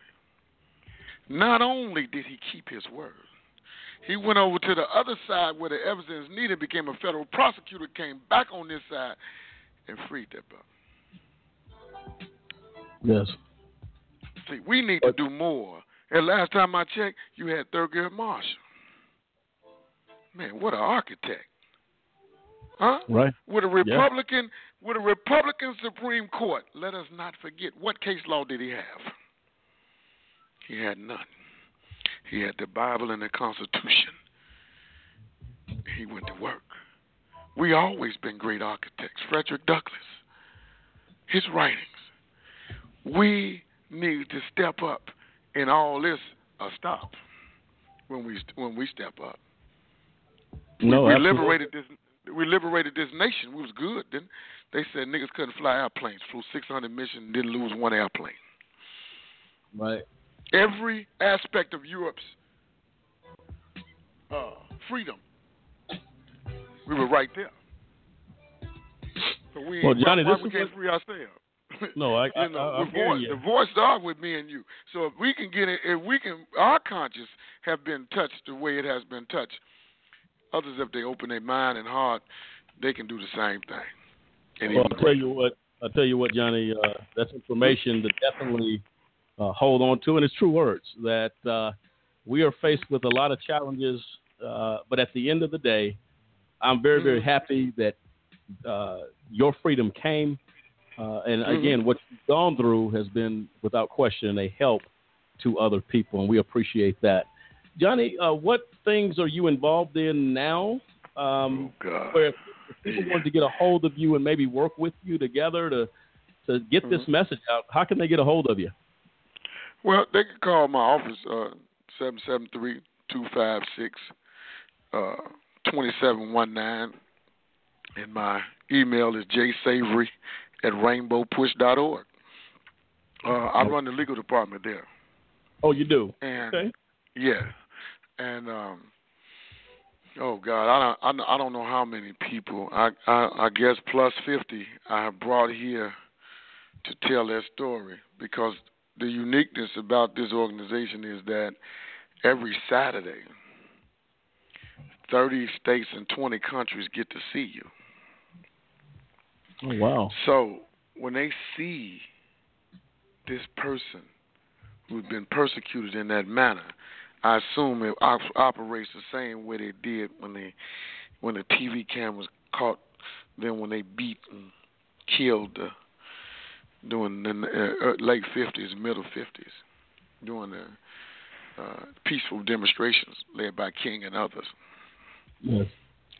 Not only did he keep his word, he went over to the other side where the evidence needed, became a federal prosecutor, came back on this side, and freed that brother. Yes. See, we need to do more. And last time I checked, you had Thurgood Marshall. Man, what an architect. Huh? Right. With a Yeah. Republican with a Republican Supreme Court, let us not forget what case law did he have? He had none. He had the Bible and the Constitution. He went to work. We always been great architects. Frederick Douglass, his writings. We need to step up, and all this a stop when we when we step up. No, we, we absolutely. liberated this. We liberated this nation. We was good. Then they said niggas couldn't fly airplanes. Flew 600 missions, didn't lose one airplane. Right. Every aspect of Europe's uh, freedom, we were right there. So we Well, Johnnie, why, why this we is can't what- free ourselves? No, I, I, you know, I, I'm the voice, you. the voice dog with me and you. So if we can get it, if we can, our conscience have been touched the way it has been touched. Others, if they open their mind and heart, they can do the same thing. And Well, I'll tell you what. I'll tell you what, Johnnie. Uh, that's information that definitely uh, hold on to, and it's true words that uh, we are faced with a lot of challenges. Uh, but at the end of the day, I'm very, very Mm-hmm. happy that uh, your freedom came. Uh, and Mhm. again, what you've gone through has been, without question, a help to other people, and we appreciate that. Johnnie, uh, what things are you involved in now? Um, where if people wanted to get a hold of you and maybe work with you together to to get this Mhm. message out, how can they get a hold of you? Well, they can call my office. Uh, seven seven three two five six uh, twenty seven one nine, and my email is jsavory at rainbowpush rainbowpush.org. Uh, I run the legal department there. Oh, you do? And okay. yeah, and um, oh God, I don't, I don't know how many people. I, I, I guess plus fifty. I have brought here to tell their story because the uniqueness about this organization is that every Saturday, thirty states and twenty countries get to see you. Oh wow! So when they see this person who's been persecuted in that manner, I assume it op- operates the same way they did when they when the TV cameras caught them when they beat and killed the during the uh, late fifties, middle fifties, during the uh, peaceful demonstrations led by King and others. Yes.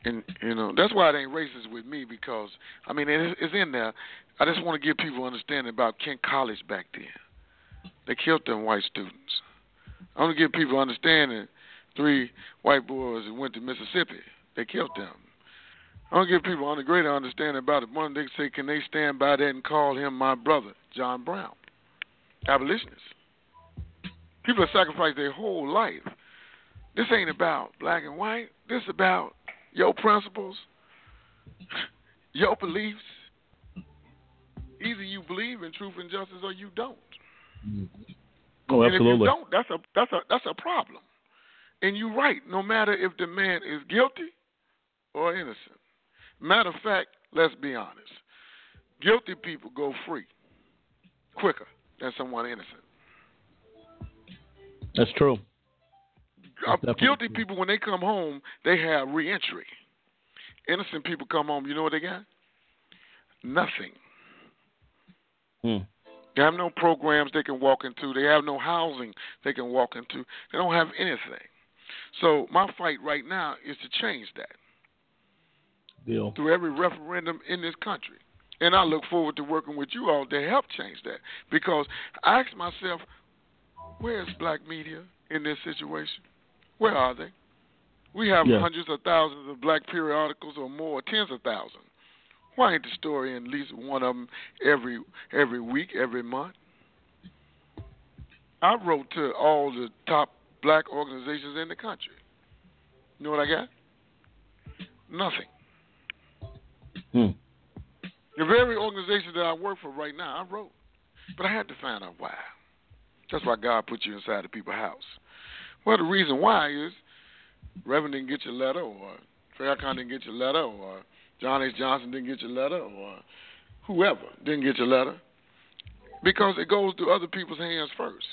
And you know that's why it ain't racist with me because I mean it, it's in there. I just want to give people understanding about Kent College back then. They killed them white students. I want to give people understanding. Three white boys that went to Mississippi. They killed them. I don't give people on a greater understanding about it. One, they say, can they stand by that and call him my brother, John Brown? Abolitionists. People have sacrificed their whole life. This ain't about black and white. This is about your principles, your beliefs. Either you believe in truth and justice or you don't. Oh, absolutely. and if you don't, that's a that's a that's a problem. And you're right. No matter if the man is guilty or innocent. Matter of fact, let's be honest. Guilty people go free quicker than someone innocent. That's true. Uh, That's guilty people, when they come home, they have reentry. Innocent people come home, you know what they got? Nothing. Hmm. They have no programs they can walk into. They have no housing they can walk into. They don't have anything. So my fight right now is to change that Deal. through every referendum in this country. And I look forward to working with you all to help change that. Because I ask myself, where's black media in this situation? Where are they? We have Yeah. hundreds of thousands of black periodicals or more, tens of thousands. Why ain't the story in at least one of them every every week, every month? I wrote to all the top black organizations in the country. You know what I got? Nothing. Hmm. The very organization that I work for right now, I wrote. But I had to find out why. That's why God put you inside the people's house. Well, the reason why is Reverend didn't get your letter, or Farrakhan didn't get your letter, or John H. Johnson didn't get your letter, or whoever didn't get your letter, because it goes to other people's hands first.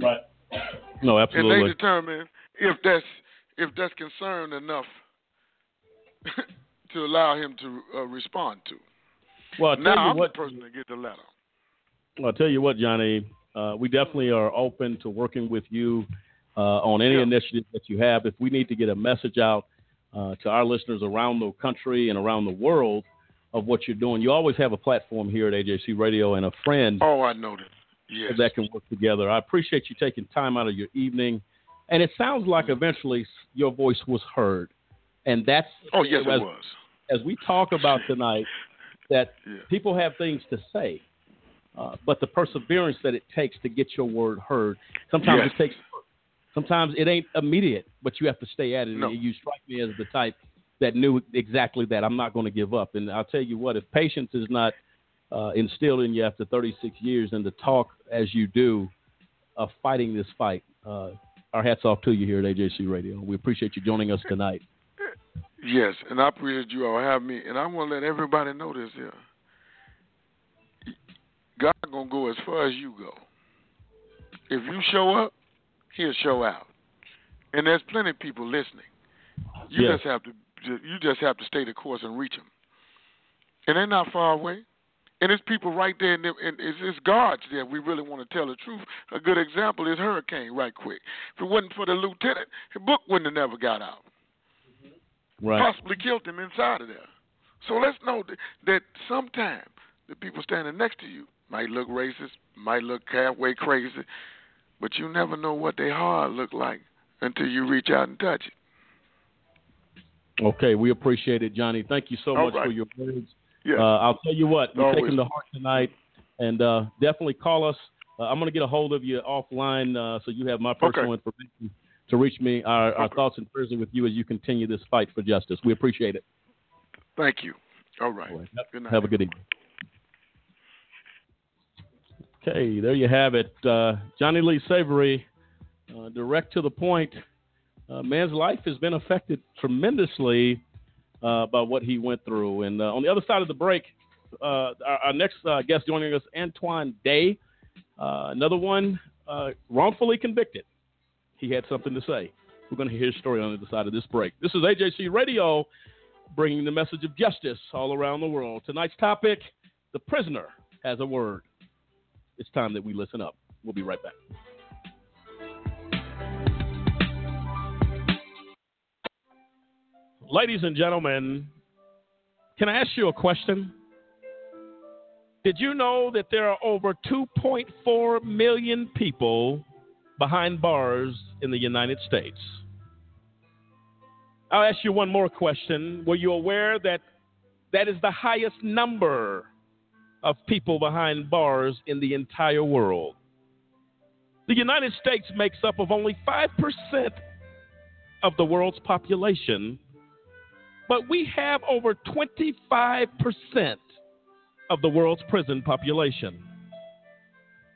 Right. No, absolutely. And they determine if that's if that's concerned enough to allow him to uh, respond to. Well, I'll tell now you I'm what. the person that get the letter. Well, I'll tell you what, Johnnie. Uh, we definitely are open to working with you uh, on any Yeah. initiative that you have. If we need to get a message out uh, to our listeners around the country and around the world of what you're doing, you always have a platform here at AJC Radio and a friend Oh, I know that. Yes. that can work together. I appreciate you taking time out of your evening. And it sounds like eventually your voice was heard. And that's Oh, yes, it was. As we talk about tonight, that Yeah. people have things to say, uh, but the perseverance that it takes to get your word heard. Sometimes Yes. it takes. Sometimes it ain't immediate, but you have to stay at it. No. And you strike me as the type that knew exactly that. I'm not going to give up. And I'll tell you what, if patience is not uh, instilled in you after 36 years, and to talk as you do of fighting this fight, uh, our hats off to you here at AJC Radio. We appreciate you joining us tonight. Yes, and I appreciate you all have me. And I want to let everybody know this here. God gonna go as far as you go. If you show up, He'll show out. And there's plenty of people listening. You Yes. just have to you just have to stay the course and reach them. And they're not far away. And it's people right there, and, and it's, it's guards there. We really want to tell the truth. A good example is Hurricane, right quick. If it wasn't for the lieutenant, the book wouldn't have never got out Right. possibly killed him inside of there. So let's know that, that sometime the people standing next to you might look racist, might look halfway crazy, but you never know what their heart look like until you reach out and touch it. Okay, we appreciate it, Johnnie. Thank you so All much right. for your words. Yeah. Uh, I'll tell you what, we're Always. taking the heart tonight, and uh, definitely call us. Uh, I'm going to get a hold of you offline uh, so you have my personal information to reach me. Our, our thoughts and prayers are with you as you continue this fight for justice. We appreciate it. Thank you. All right. Good night. Have a good evening. Okay, there you have it. Uh, Johnnie Lee Savory, uh, direct to the point. Uh, man's life has been affected tremendously uh, by what he went through. And uh, on the other side of the break, uh, our, our next uh, guest joining us, Antoine Day, uh, another one uh, wrongfully convicted. He had something to say. We're going to hear his story on the other side of this break. This is AJC Radio, bringing the message of justice all around the world. Tonight's topic the prisoner has a word. It's time that we listen up. We'll be right back. Ladies and gentlemen, can I ask you a question? Did you know that there are over 2.4 million people behind bars in the United States? I'll ask you one more question. Were you aware that that is the highest number of people behind bars in the entire world? The United States makes up of only 5% of the world's population, but we have over 25% of the world's prison population.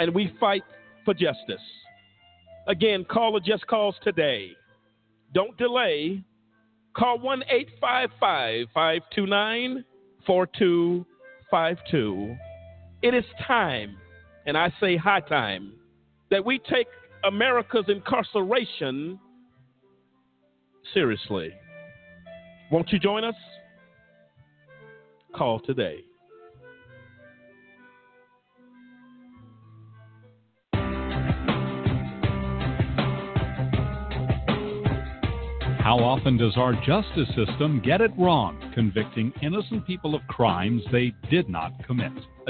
And we fight for justice. Again, call a just cause today. Don't delay. Call 1 855 529 4252. It is time, and I say high time, that we take America's incarceration seriously. Won't you join us? Call today. How often does our justice system get it wrong, convicting innocent people of crimes they did not commit?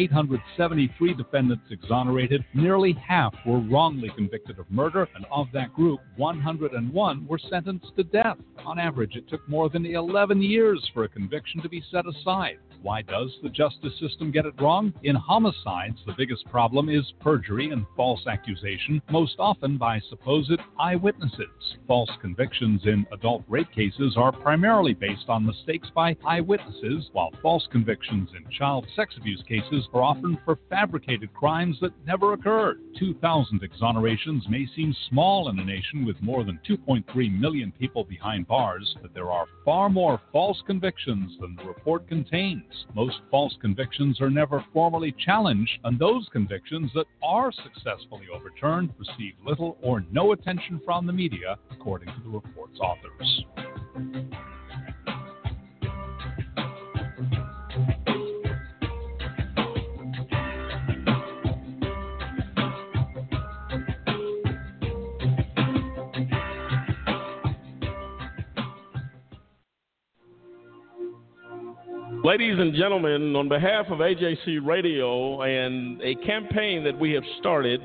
873 defendants exonerated, nearly half were wrongly convicted of murder, and of that group, 101 were sentenced to death. On average, it took more than 11 years for a conviction to be set aside. Why does the justice system get it wrong? In homicides, the biggest problem is perjury and false accusation, most often by supposed eyewitnesses. False convictions in adult rape cases are primarily based on mistakes by eyewitnesses, while false convictions in child sex abuse cases are often for fabricated crimes that never occurred. 2,000 exonerations may seem small in a nation with more than 2.3 million people behind bars, but there are far more false convictions than the report contains. Most false convictions are never formally challenged, and those convictions that are successfully overturned receive little or no attention from the media, according to the report's authors. Ladies and gentlemen, on behalf of AJC Radio and a campaign that we have started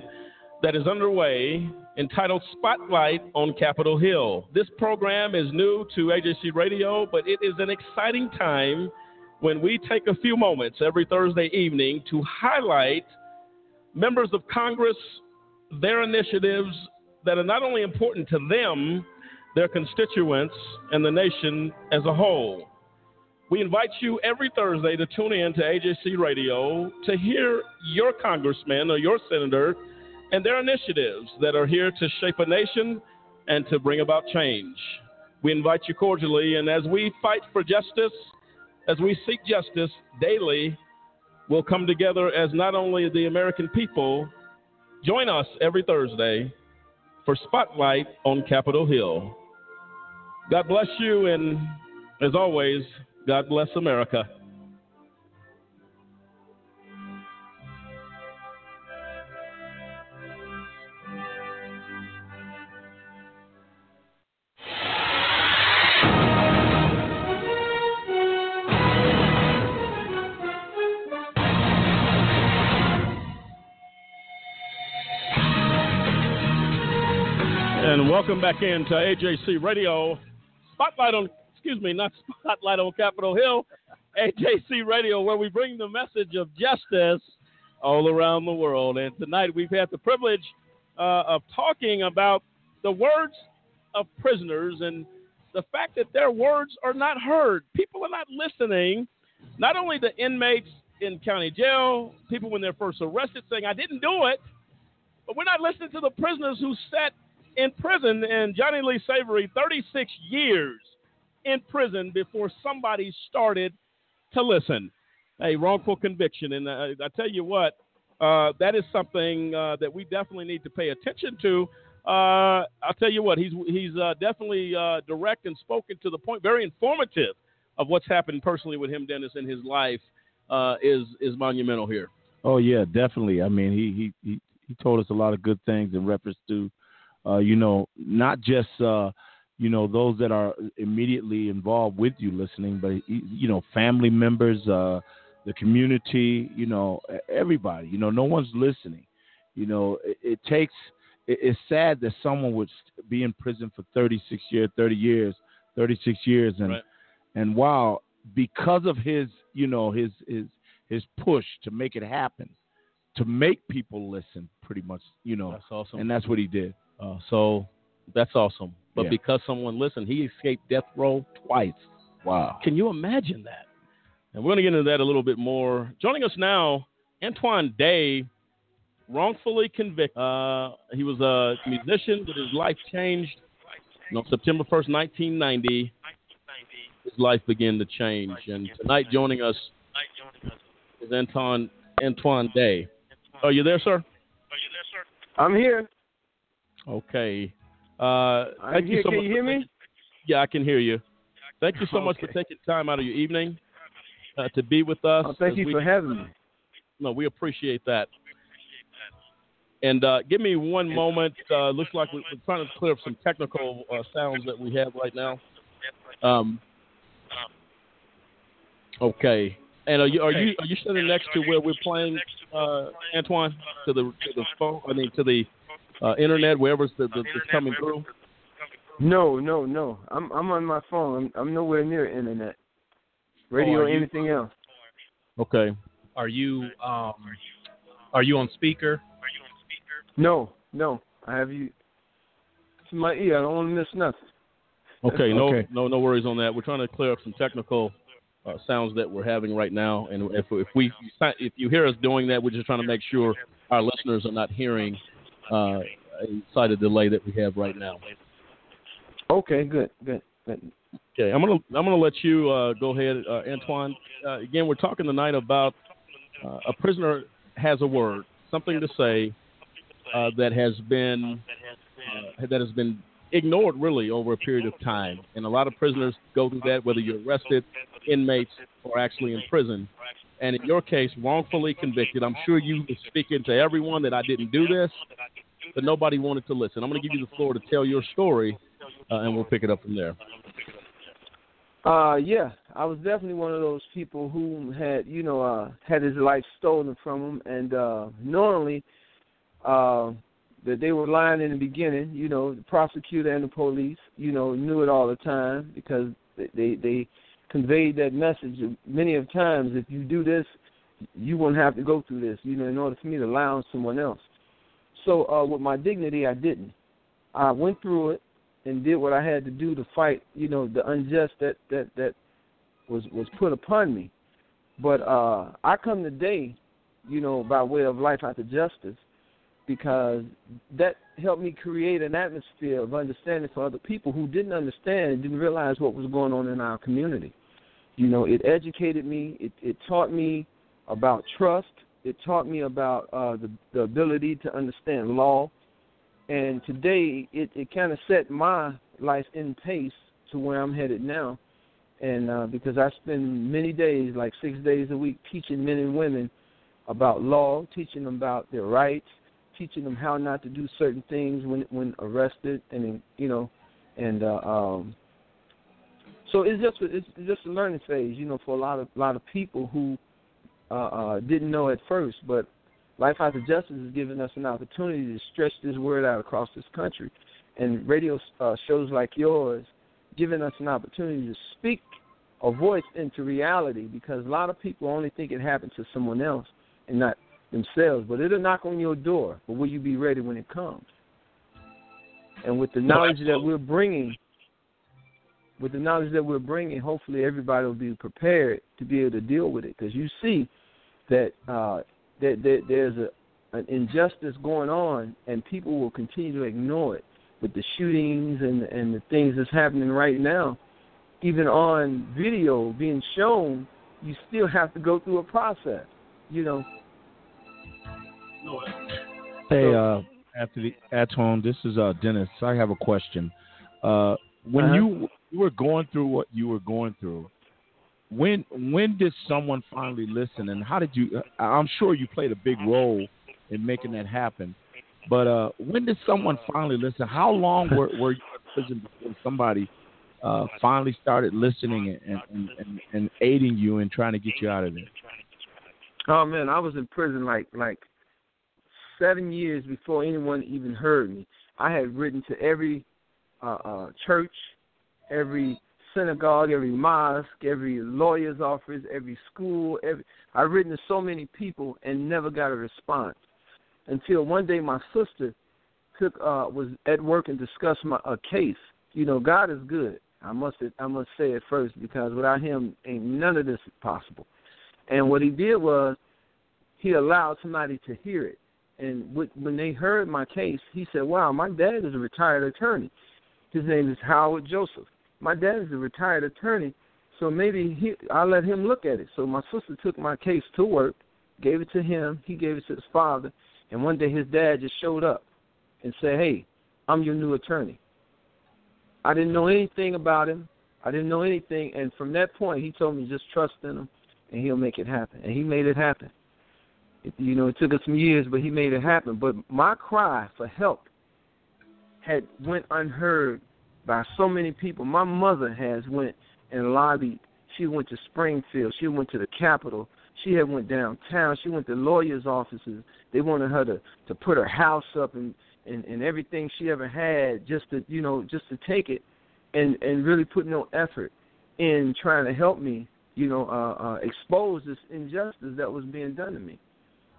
that is underway entitled Spotlight on Capitol Hill. This program is new to AJC Radio, but it is an exciting time when we take a few moments every Thursday evening to highlight members of Congress their initiatives that are not only important to them, their constituents, and the nation as a whole. We invite you every Thursday to tune in to AJC Radio to hear your congressman or your senator and their initiatives that are here to shape a nation and to bring about change. We invite you cordially, and as we fight for justice, as we seek justice daily, we'll come together as not only the American people. Join us every Thursday for Spotlight on Capitol Hill. God bless you, and as always, God bless America. And welcome back into AJC Radio. Spotlight on, excuse me, not Spotlight on Capitol Hill. AJC Radio, where we bring the message of justice all around the world. And tonight we've had the privilege uh, of talking about the words of prisoners and the fact that their words are not heard. People are not listening. Not only the inmates in county jail, people when they're first arrested saying, I didn't do it, but we're not listening to the prisoners who sat in prison, and Johnnie Lee Savory, 36 years in prison before somebody started to listen. A wrongful conviction. And uh, I tell you what, uh, that is something uh, that we definitely need to pay attention to. Uh, I'll tell you what, he's he's uh, definitely uh, direct and spoken to the point, very informative of what's happened personally with him, Dennis, in his life is is monumental here. Oh yeah, definitely. I mean, he he he, he told us a lot of good things in reference to you know, not just you know those that are immediately involved with you listening, but you know, family members, uh, the community, you know, everybody. You know, no one's listening. You know, it, it takes. It, it's sad that someone would be in prison for 36 years, 30 years, 36 years, and right. and wow, because of his, you know, his his his push to make it happen, to make people listen, pretty much, you know, That's awesome. and that's what he did. Uh, so that's awesome. But Yeah. because someone listened, he escaped death row twice. Wow. Can you imagine that? And we're going to get into that a little bit more. Joining us now, Antoine Day, wrongfully convicted. Uh, he was a musician, but his life changed. You know, September 1st, 1990, his life began to change. And tonight, joining us is Anton Antoine Day. Are you there, sir? Are you there, sir? I'm here. Okay. Uh, thank here. you so Can much you hear me? Yeah, I can hear you. Thank you so much for taking time out of your evening uh, to be with us. Oh, thank you we- for having me. No, we appreciate that. And uh, give me one moment. Uh, looks like we- we're trying to clear up some technical uh, sounds that we have right now. Um, okay. And are you are you are you sitting next to where we're playing, uh, Antoine? To the to the phone? I mean to the uh, internet, wherever's the, the, it's coming through. No, no, no. I'm I'm on my phone. I'm I'm nowhere near internet, radio, Oh, or are you- anything else. Okay. Are you um are you on speaker? Are you on speaker? No, no. I have you to my ear. I don't want to miss nothing. Okay, no, Okay. no, no worries on that. We're trying to clear up some technical uh, sounds that we're having right now, and if if we if you hear us doing that, we're just trying to make sure our listeners are not hearing uh, a slight delay that we have right now. Okay, good, good, good. Okay, I'm gonna I'm gonna let you uh, go ahead, uh, Antoine. Uh, again, we're talking tonight about uh, a prisoner has a word, something to say uh, that has been uh, that has been ignored really over a period of time, and a lot of prisoners go through that, whether you're arrested, inmates, or actually in prison. And in your case, wrongfully convicted. I'm sure you were speaking to everyone that I didn't do this, but nobody wanted to listen. I'm going to give you the floor to tell your story, uh, and we'll pick it up from there. Uh, yeah, I was definitely one of those people who had, you know, uh, had his life stolen from him, and uh, normally, uh, that they were lying in the beginning. You know, the prosecutor and the police, you know, knew it all the time because they they, they conveyed that message many of times. If you do this, you won't have to go through this. You know, in order for me to lie on someone else. So uh, with my dignity, I didn't. I went through it and did what I had to do to fight, you know, the unjust that that that was was put upon me. But uh I come today, you know, by way of life after justice, because that helped me create an atmosphere of understanding for other people who didn't understand and didn't realize what was going on in our community. You know, it educated me. It, it taught me about trust. It taught me about uh, the, the ability to understand law. And today, it, it kind of set my life in pace to where I'm headed now. And uh, because I spend many days, like six days a week, teaching men and women about law, teaching them about their rights, teaching them how not to do certain things when when arrested, and you know, and uh, um, so it's just it's just a learning phase, you know, for a lot of lot of people who uh, uh, didn't know at first. But Life After Justice has given us an opportunity to stretch this word out across this country, and radio uh, shows like yours giving us an opportunity to speak a voice into reality because a lot of people only think it happens to someone else and not themselves. But it'll knock on your door, but will you be ready when it comes? And with the knowledge that we're bringing with the knowledge that we're bringing, hopefully everybody will be prepared to be able to deal with it. Because you see that uh, that, that there's a an injustice going on, and people will continue to ignore it with the shootings and and the things that's happening right now. Even on video being shown, you still have to go through a process. You know. Hey, uh, Anthony, Atone, this is uh, Dennis. I have a question. Uh, when Uh-huh. you you were going through what you were going through, when when did someone finally listen, and how did you? I'm sure you played a big role in making that happen. But uh, when did someone finally listen? How long were, were you in prison before somebody uh, finally started listening and, and, and, and aiding you and trying to get you out of there? Oh man, I was in prison like like seven years before anyone even heard me. I had written to every uh, uh, church, every synagogue, every mosque, every lawyer's office, every school. Every I've written to so many people and never got a response until one day my sister took uh, was at work and discussed my a case. You know, God is good. I must I must say it first because without Him, ain't none of this is possible. And what He did was He allowed somebody to hear it. And when they heard my case, he said, "Wow, my dad is a retired attorney. His name is Howard Joseph. My dad is a retired attorney, so maybe he, I'll let him look at it." So my sister took my case to work, gave it to him. He gave it to his father, and one day his dad just showed up and said, "Hey, I'm your new attorney." I didn't know anything about him. I didn't know anything, and from that point, he told me just trust in him, and he'll make it happen. And he made it happen. It, you know, it took us some years, but he made it happen. But my cry for help had went unheard by so many people. My mother has went and lobbied. She went to Springfield. She went to the Capitol. She had went downtown. She went to lawyers' offices. They wanted her to to put her house up and and, and everything she ever had just to you know just to take it and and really put no effort in trying to help me you know uh, uh expose this injustice that was being done to me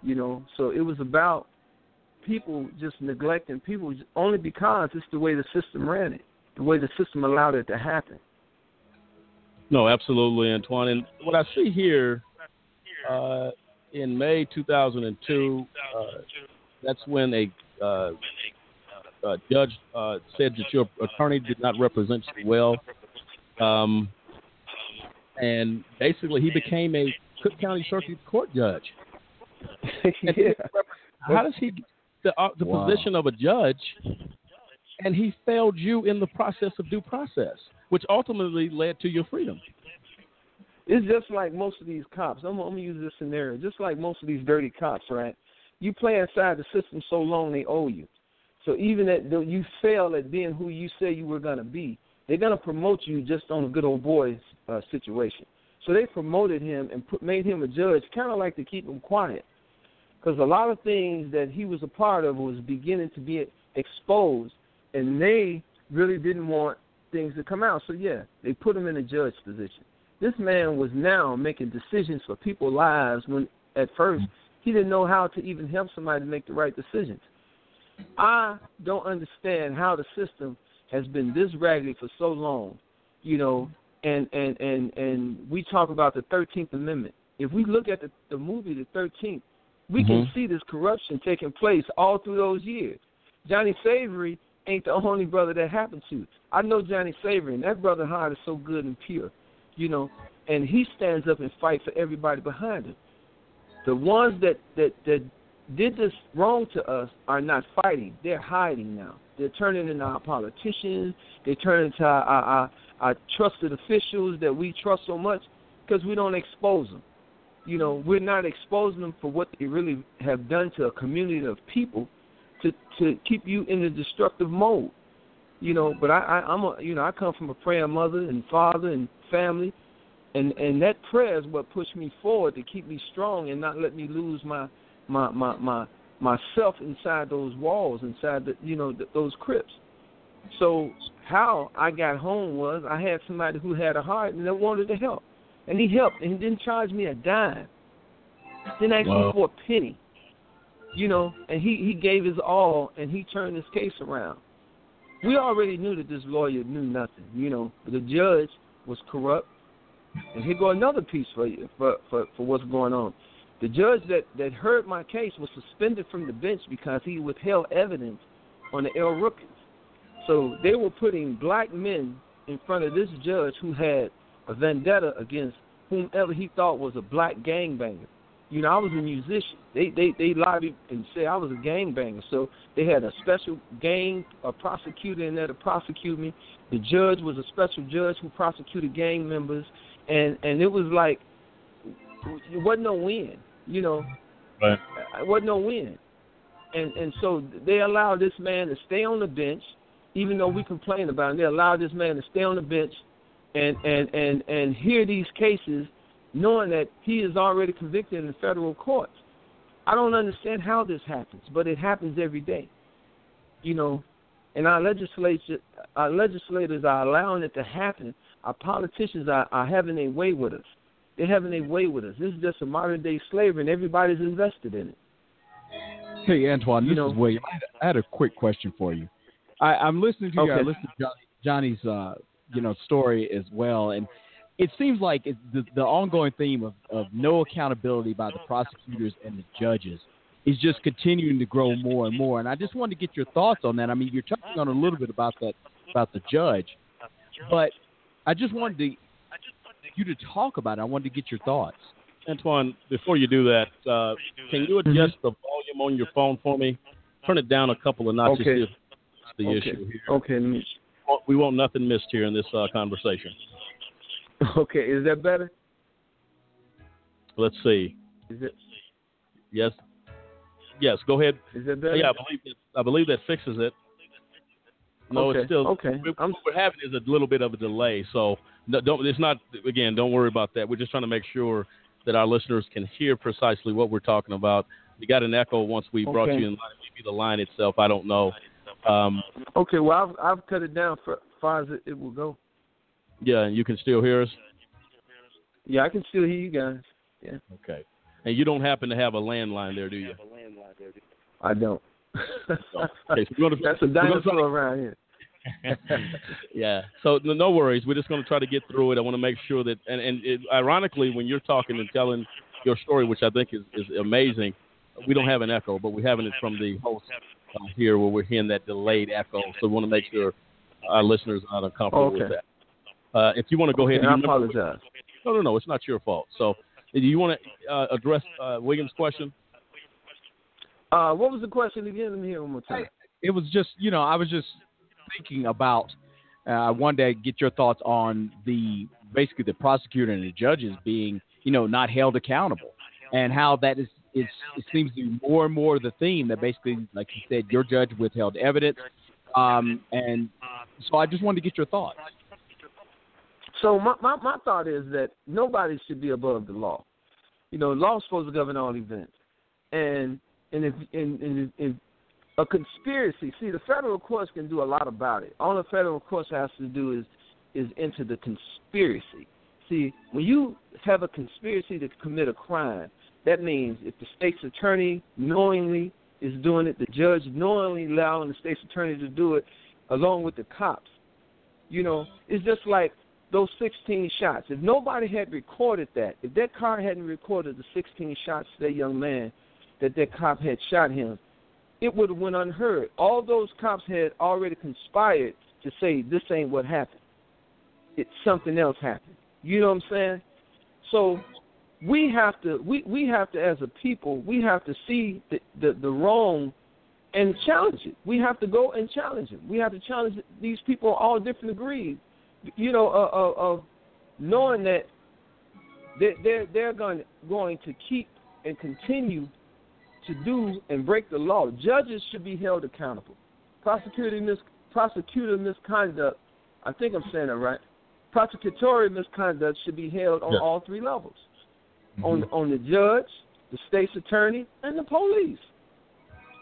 you know so it was about people just neglecting people only because it's the way the system ran it the way the system allowed it to happen No, absolutely, Antoine. And what I see here uh, in May 2002, uh, that's when a uh, uh, judge uh, said that your attorney did not represent you well. Um, and basically, he became a Cook County Circuit Court judge. yeah. How does he get the, uh, the Wow. position of a judge and he failed you in the process of due process, which ultimately led to your freedom? It's just like most of these cops. I'm, I'm gonna use this scenario. Just like most of these dirty cops, right? You play inside the system so long they owe you. So even at though you fail at being who you say you were gonna be, they're gonna promote you just on a good old boy uh, situation. So they promoted him and put, made him a judge, kind of like to keep him quiet, because a lot of things that he was a part of was beginning to be exposed, and they really didn't want things to come out. So yeah, they put him in a judge position. This man was now making decisions for people's lives when at first he didn't know how to even help somebody to make the right decisions. I don't understand how the system has been this raggedy for so long, you know, and and and and we talk about the 13th Amendment. If we look at the, the movie The 13th, we mm-hmm. can see this corruption taking place all through those years. Johnnie Savory ain't the only brother that happened to. I know Johnnie Savory, and that brother heart is so good and pure, you know, and he stands up and fights for everybody behind him. The ones that that that did this wrong to us are not fighting; they're hiding now. They're turning into our politicians. They're turning to our, our, our, our trusted officials that we trust so much because we don't expose them. You know, we're not exposing them for what they really have done to a community of people to to keep you in the destructive mode. You know, but I, I I'm a you know I come from a praying mother and father and family, and and that prayer is what pushed me forward to keep me strong and not let me lose my my my my myself inside those walls, inside the you know the, those crypts. So how I got home was I had somebody who had a heart and that wanted to help, and he helped and he didn't charge me a dime, didn't ask wow. me for a penny you know, and he he gave his all and he turned his case around. We already knew that this lawyer knew nothing, you know. The judge was corrupt, and here go another piece for you for for for what's going on. The judge that that heard my case was suspended from the bench because he withheld evidence on the El Rukns. So they were putting black men in front of this judge who had a vendetta against whomever he thought was a black gangbanger. You know, I was a musician. They they they lobbied and said I was a gang banger. So they had a special gang a prosecutor in there to prosecute me. The judge was a special judge who prosecuted gang members, and and it was like it wasn't no win. You know, right. it wasn't no win. And and so they allowed this man to stay on the bench, even though we complained about it. They allowed this man to stay on the bench, and and and and hear these cases knowing that he is already convicted in the federal courts. I don't understand how this happens, but it happens every day. You know, and our legislature, our legislators are allowing it to happen. Our politicians are, are having a way with us. They're having a way with us. This is just a modern day slavery, and everybody's invested in it. Hey, Antoine, this you know, is William. I had a quick question for you. I, am listening to you. I listened to Johnnie's, uh, you know, story as well, and it seems like the, the ongoing theme of, of no accountability by the prosecutors and the judges is just continuing to grow more and more. And I just wanted to get your thoughts on that. I mean, you're touching on a little bit about that about the judge, but I just wanted to you to talk about it. I wanted to get your thoughts. Antoine, before you do that, uh, can you adjust mm-hmm. the volume on your phone for me? Turn it down a couple of notches. Okay. the okay. issue here. Okay. We want nothing missed here in this uh, conversation. Okay, is that better? Let's see. Is it? Yes. Yes. Go ahead. Is that better? Yeah, I believe that, I believe that fixes it. No, okay. it's still okay. What we're having is a little bit of a delay, so don't. It's not again. Don't worry about that. We're just trying to make sure that our listeners can hear precisely what we're talking about. We got an echo once we okay. brought you in line. Maybe the line itself. I don't know. Um, okay. Well, I've, I've cut it down for far as it, it will go. Yeah, and you can still hear us. Yeah, I can still hear you guys. Yeah. Okay. And you don't happen to have a landline there, do you? I don't. okay, so gonna, That's a dinosaur around here. yeah. So no, no, worries. We're just going to try to get through it. I want to make sure that, and, and it, ironically, when you're talking and telling your story, which I think is, is amazing, we don't have an echo, but we're having it from the host uh, here where we're hearing that delayed echo. So we want to make sure our listeners are not uncomfortable okay. with that. Uh, if you want to go okay, ahead, and I apologize. No, no, no. It's not your fault. So, do you want to uh, address uh, William's question? Uh, what was the question again? Let me hear one more time. It was just, you know, I was just thinking about. Uh, I wanted to get your thoughts on the basically the prosecutor and the judges being, you know, not held accountable, and how that is. It's, it seems to be more and more the theme that basically, like you said, your judge withheld evidence, um, and so I just wanted to get your thoughts. So my, my my thought is that nobody should be above the law. You know, law is supposed to govern all events, and and if and, and if, a conspiracy, see, the federal courts can do a lot about it. All the federal courts has to do is is into the conspiracy. See, when you have a conspiracy to commit a crime, that means if the state's attorney knowingly is doing it. The judge knowingly allowing the state's attorney to do it, along with the cops. You know, it's just like those 16 shots. If nobody had recorded that, if that car hadn't recorded the 16 shots to that young man, that that cop had shot him, it would have went unheard. All those cops had already conspired to say this ain't what happened. It's something else happened. You know what I'm saying? So we have to we, we have to as a people we have to see the, the, the wrong and challenge it. We have to go and challenge it. We have to challenge these people all different degrees. You know, uh, uh, of knowing that they're they're, they're going going to keep and continue to do and break the law. Judges should be held accountable. Prosecuting mis prosecutor misconduct, I think I'm saying that right. Prosecutorial misconduct should be held on all three levels. Mm-hmm. On on the judge, the state's attorney, and the police.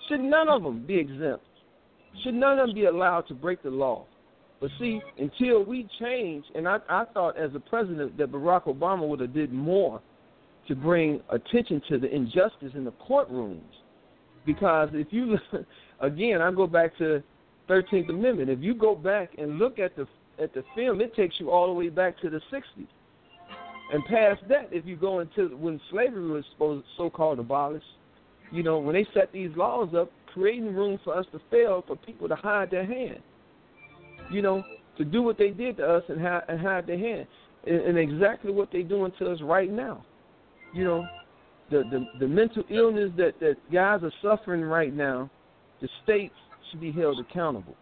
Should none of them be exempt? Should none of them be allowed to break the law? But see, until we change, and I, I thought as a president that Barack Obama would have did more to bring attention to the injustice in the courtrooms. Because if you, again, I go back to 13th Amendment. If you go back and look at the at the film, it takes you all the way back to the 60s. And past that, if you go into when slavery was supposed so-called abolished, you know, when they set these laws up, creating room for us to fail, for people to hide their hand, you know, to do what they did to us and hide, and their hand, and, and exactly what they're doing to us right now you know, the, the the mental illness that that guys are suffering right now, the states should be held accountable.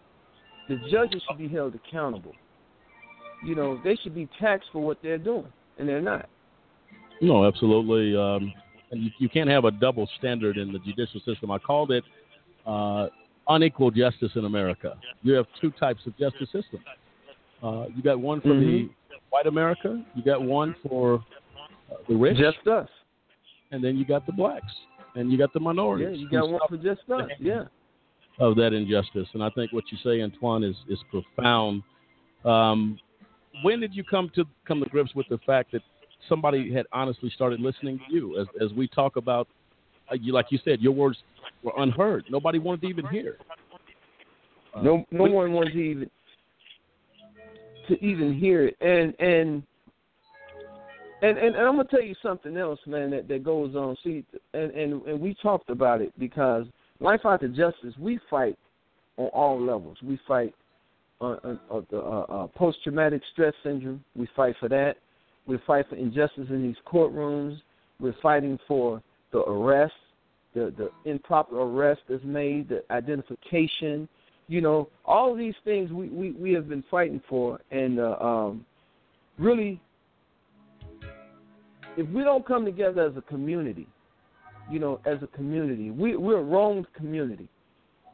The judges should be held accountable. You know, they should be taxed for what they're doing, and they're not. No, absolutely. Um, you, you can't have a double standard in the judicial system. I called it uh, unequal justice in America. You have two types of justice systems. Uh, you got one for mm-hmm. the white America. You got one for the rich, just us, and then you got the blacks, and you got the minorities. Yeah, you got one for just us. Yeah. Of that injustice, and I think what you say, Antoine, is is profound. Um, when did you come to come to grips with the fact that somebody had honestly started listening to you as as we talk about uh, you like you said your words were unheard nobody wanted to even hear uh, no no one wanted to even to even hear it and and and, and, and I'm gonna tell you something else, man, that, that goes on. See, and, and and we talked about it because life after justice, we fight on all levels. We fight on, on, on the uh, uh, post traumatic stress syndrome. We fight for that. We fight for injustice in these courtrooms. We're fighting for the arrest, the the improper arrest that's made, the identification. You know, all of these things we we, we have been fighting for, and uh, um, really if we don't come together as a community, you know, as a community, we, we're a wronged community.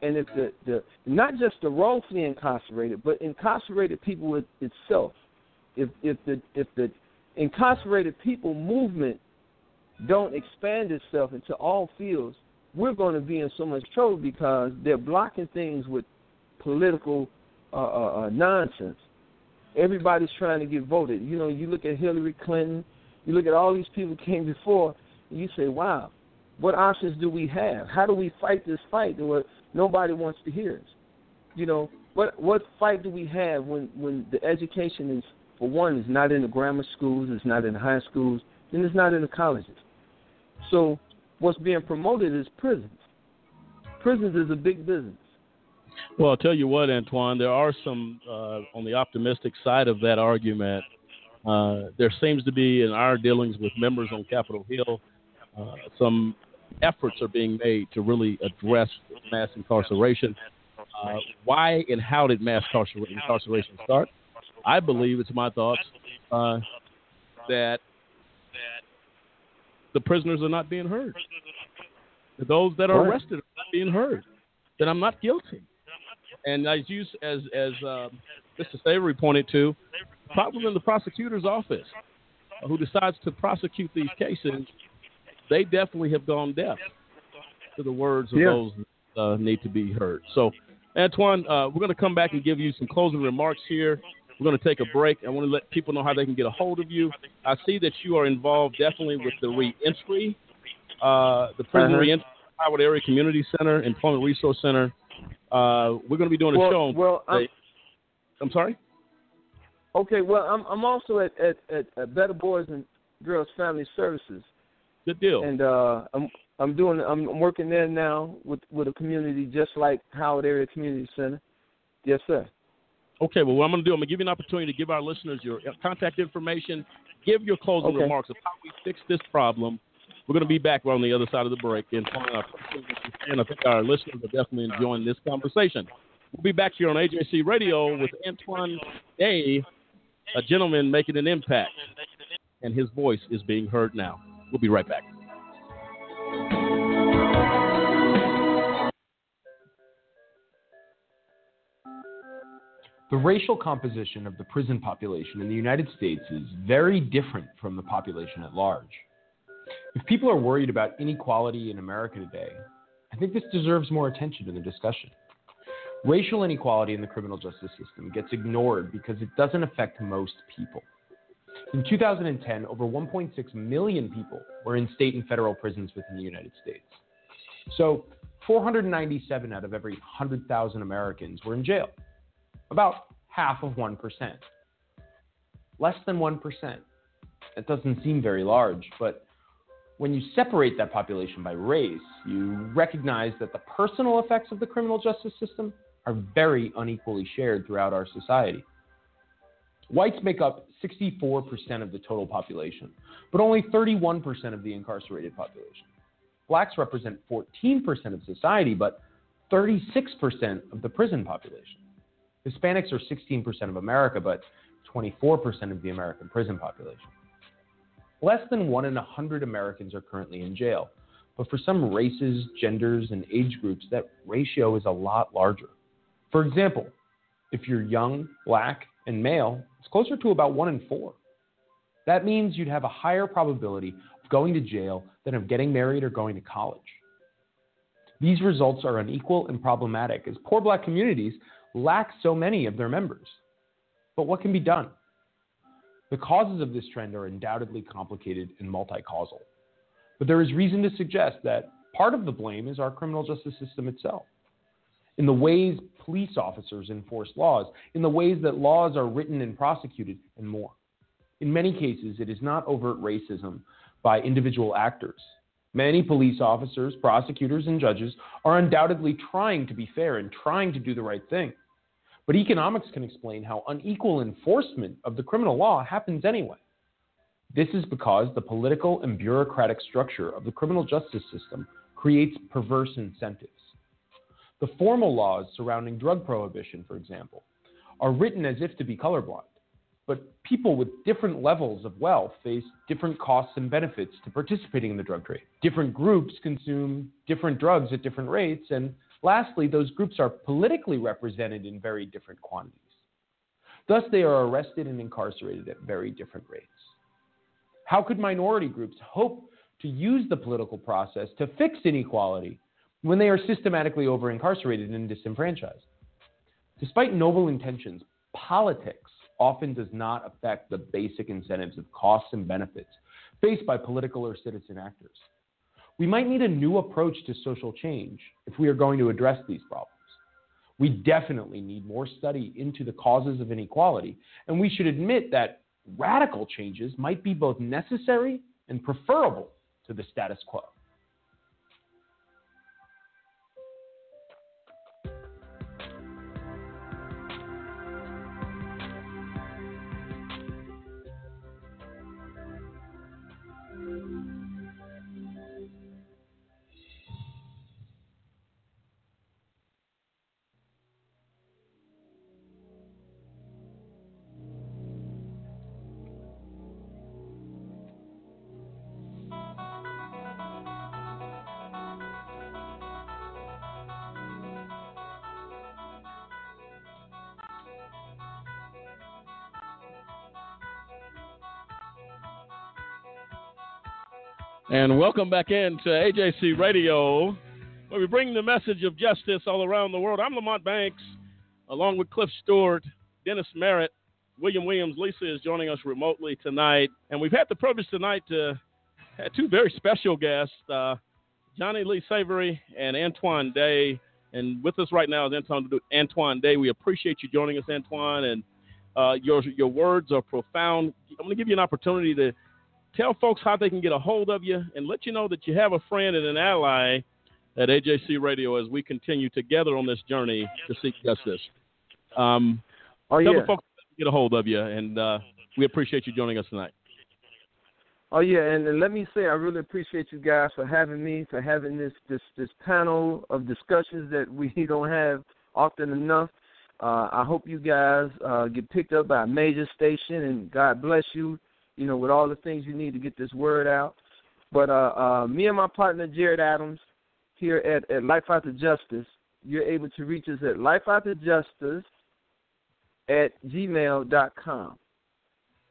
And if the, the not just the wrongfully incarcerated, but incarcerated people itself, if if the if the incarcerated people movement don't expand itself into all fields, we're going to be in so much trouble because they're blocking things with political uh, uh, uh, nonsense. Everybody's trying to get voted. You know, you look at Hillary Clinton, you look at all these people came before, and you say, wow, what options do we have? How do we fight this fight where nobody wants to hear us? You know, what what fight do we have when when the education is for one is not in the grammar schools, it's not in the high schools, and it's not in the colleges. So what's being promoted is prisons. Prisons is a big business. Well, I'll tell you what, Antoine, there are some uh, on the optimistic side of that argument uh, there seems to be, in our dealings with members on Capitol Hill, uh, some efforts are being made to really address mass incarceration. Uh, why and how did mass incarceration start? I believe it's my thoughts uh, that the prisoners are not being heard. Those that are arrested are not being heard. That I'm not guilty. And as you, as as uh, Mr. Savory pointed to, problem in the prosecutor's office who decides to prosecute these cases, they definitely have gone deaf to the words of yeah. those that uh, need to be heard. So, Antoine, uh, we're going to come back and give you some closing remarks here. We're going to take a break. I want to let people know how they can get a hold of you. I see that you are involved definitely with the reentry, uh, the prison uh-huh. reentry Howard Area Community Center, Employment Resource Center. Uh, we're going to be doing a well, show. Well, I'm, I'm sorry. okay. Well, I'm I'm also at at, at, Better Boys and Girls Family Services, Good deal. and uh, I'm I'm doing I'm I'm working there now with with a community just like Howard Area Community Center. Yes, sir. Okay, well, what I'm going to do, I'm going to give you an opportunity to give our listeners your uh, contact information, give your closing Okay. remarks of how we fix this problem. We're going to be back on the other side of the break. And uh, and I think our listeners are definitely enjoying this conversation. We'll be back here on AJC Radio with Antoine Day, a gentleman making an impact. And his voice is being heard now. We'll be right back. The racial composition of the prison population in the United States is very different from the population at large. If people are worried about inequality in America today, I think this deserves more attention in the discussion. Racial inequality in the criminal justice system gets ignored because it doesn't affect most people. In 2010, over 1.6 million people were in state and federal prisons within the United States. So, 497 out of every 100,000 Americans were in jail about half of 1%. Less than 1%. That doesn't seem very large, but when you separate that population by race, you recognize that the personal effects of the criminal justice system are very unequally shared throughout our society. Whites make up 64% of the total population, but only 31% of the incarcerated population. Blacks represent 14% of society, but 36% of the prison population. Hispanics are 16% of America, but 24% of the American prison population. Less than one in a hundred Americans are currently in jail, but for some races, genders, and age groups, that ratio is a lot larger. For example, if you're young, black, and male, it's closer to about one in four. That means you'd have a higher probability of going to jail than of getting married or going to college. These results are unequal and problematic as poor black communities lack so many of their members. But what can be done? The causes of this trend are undoubtedly complicated and multi causal. But there is reason to suggest that part of the blame is our criminal justice system itself. In the ways police officers enforce laws, in the ways that laws are written and prosecuted, and more. In many cases, it is not overt racism by individual actors. Many police officers, prosecutors, and judges are undoubtedly trying to be fair and trying to do the right thing. But economics can explain how unequal enforcement of the criminal law happens anyway. This is because the political and bureaucratic structure of the criminal justice system creates perverse incentives. The formal laws surrounding drug prohibition, for example, are written as if to be colorblind. But people with different levels of wealth face different costs and benefits to participating in the drug trade. Different groups consume different drugs at different rates. And lastly, those groups are politically represented in very different quantities. Thus, they are arrested and incarcerated at very different rates. How could minority groups hope to use the political process to fix inequality when they are systematically over incarcerated and disenfranchised? Despite noble intentions, politics often does not affect the basic incentives of costs and benefits faced by political or citizen actors. We might need a new approach to social change if we are going to address these problems. We definitely need more study into the causes of inequality, and we should admit that radical changes might be both necessary and preferable to the status quo. And welcome back in to AJC Radio, where we bring the message of justice all around the world. I'm Lamont Banks, along with Cliff Stewart, Dennis Merritt, William Williams. Lisa is joining us remotely tonight. And we've had the privilege tonight to have two very special guests. Uh, Johnnie Lee Savory and Antoine Day. And with us right now is Antoine, Day. We appreciate you joining us, Antoine. And uh, your your words are profound. I'm going to give you an opportunity to tell folks how they can get a hold of you and let you know that you have a friend and an ally at AJC Radio as we continue together on this journey to seek justice. Um, oh, tell yeah. the folks get a hold of you, and uh, we appreciate you joining us tonight. Oh yeah, and, and let me say I really appreciate you guys for having me, for having this this this panel of discussions that we don't have often enough. Uh, I hope you guys uh, get picked up by a major station, and God bless you. You know, with all the things you need to get this word out. But uh, uh, me and my partner Jared Adams here at, at Life After Justice, you're able to reach us at lifeafterjustice at gmail.com.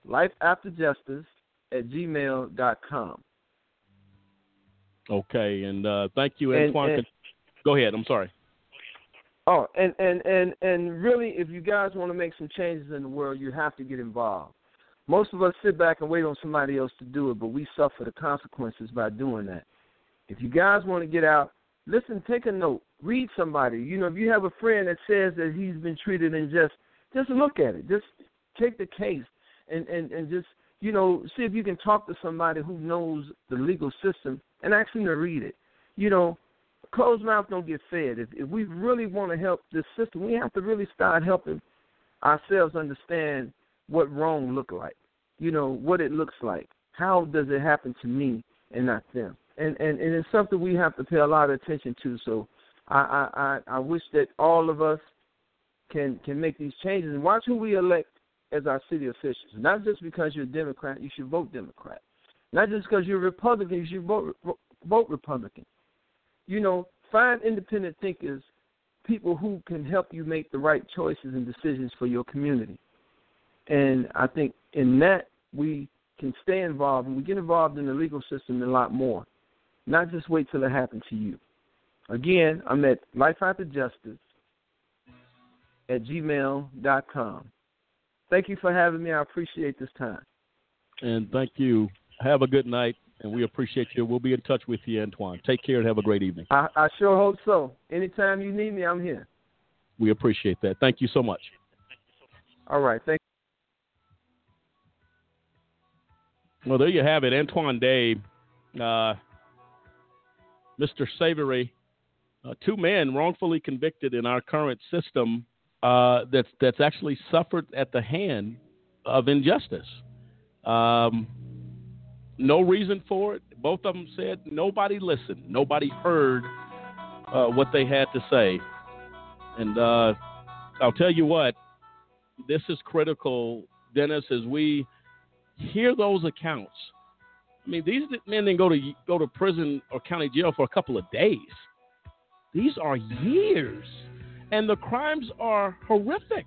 Life After Justice at gmail.com. Okay, and uh, thank you, And- Antoine. and- Go ahead. I'm sorry. Oh, and, and, and, and really, if you guys want to make some changes in the world, you have to get involved. Most of us sit back and wait on somebody else to do it, but we suffer the consequences by doing that. If you guys want to get out, listen, take a note, read somebody. You know, if you have a friend that says that he's been treated unjust, just look at it. Just take the case and, and, and just, you know, see if you can talk to somebody who knows the legal system and ask them to read it. You know, closed mouth don't get fed. If, if we really want to help this system, we have to really start helping ourselves understand what wrong look like. You know what it looks like. How does it happen to me and not them? And and, and it's something we have to pay a lot of attention to. So I I I, wish that all of us can can make these changes and watch who we elect as our city officials. Not just because you're a Democrat, you should vote Democrat. Not just because you're Republican, you should vote vote Republican you know, find independent thinkers, people who can help you make the right choices and decisions for your community. And I think in that we can stay involved and we get involved in the legal system a lot more. Not just wait till it happens to you. Again, I'm at Life After Justice at gmail.com. Thank you for having me. I appreciate this time. And thank you. Have a good night, and we appreciate you. We'll be in touch with you, Antoine. Take care and have a great evening. I, I sure hope so. Anytime you need me, I'm here. We appreciate that. Thank you so much. All right. Thank Well, there you have it. Antoine Day, uh, Mr. Savory, uh, two men wrongfully convicted in our current system uh, that's, that's actually suffered at the hand of injustice. Um, no reason for it. Both of them said nobody listened, nobody heard uh, what they had to say. And uh, I'll tell you what, this is critical, Dennis, as we hear those accounts. I mean, these men didn't go to go to prison or county jail for a couple of days. These are years, and the crimes are horrific.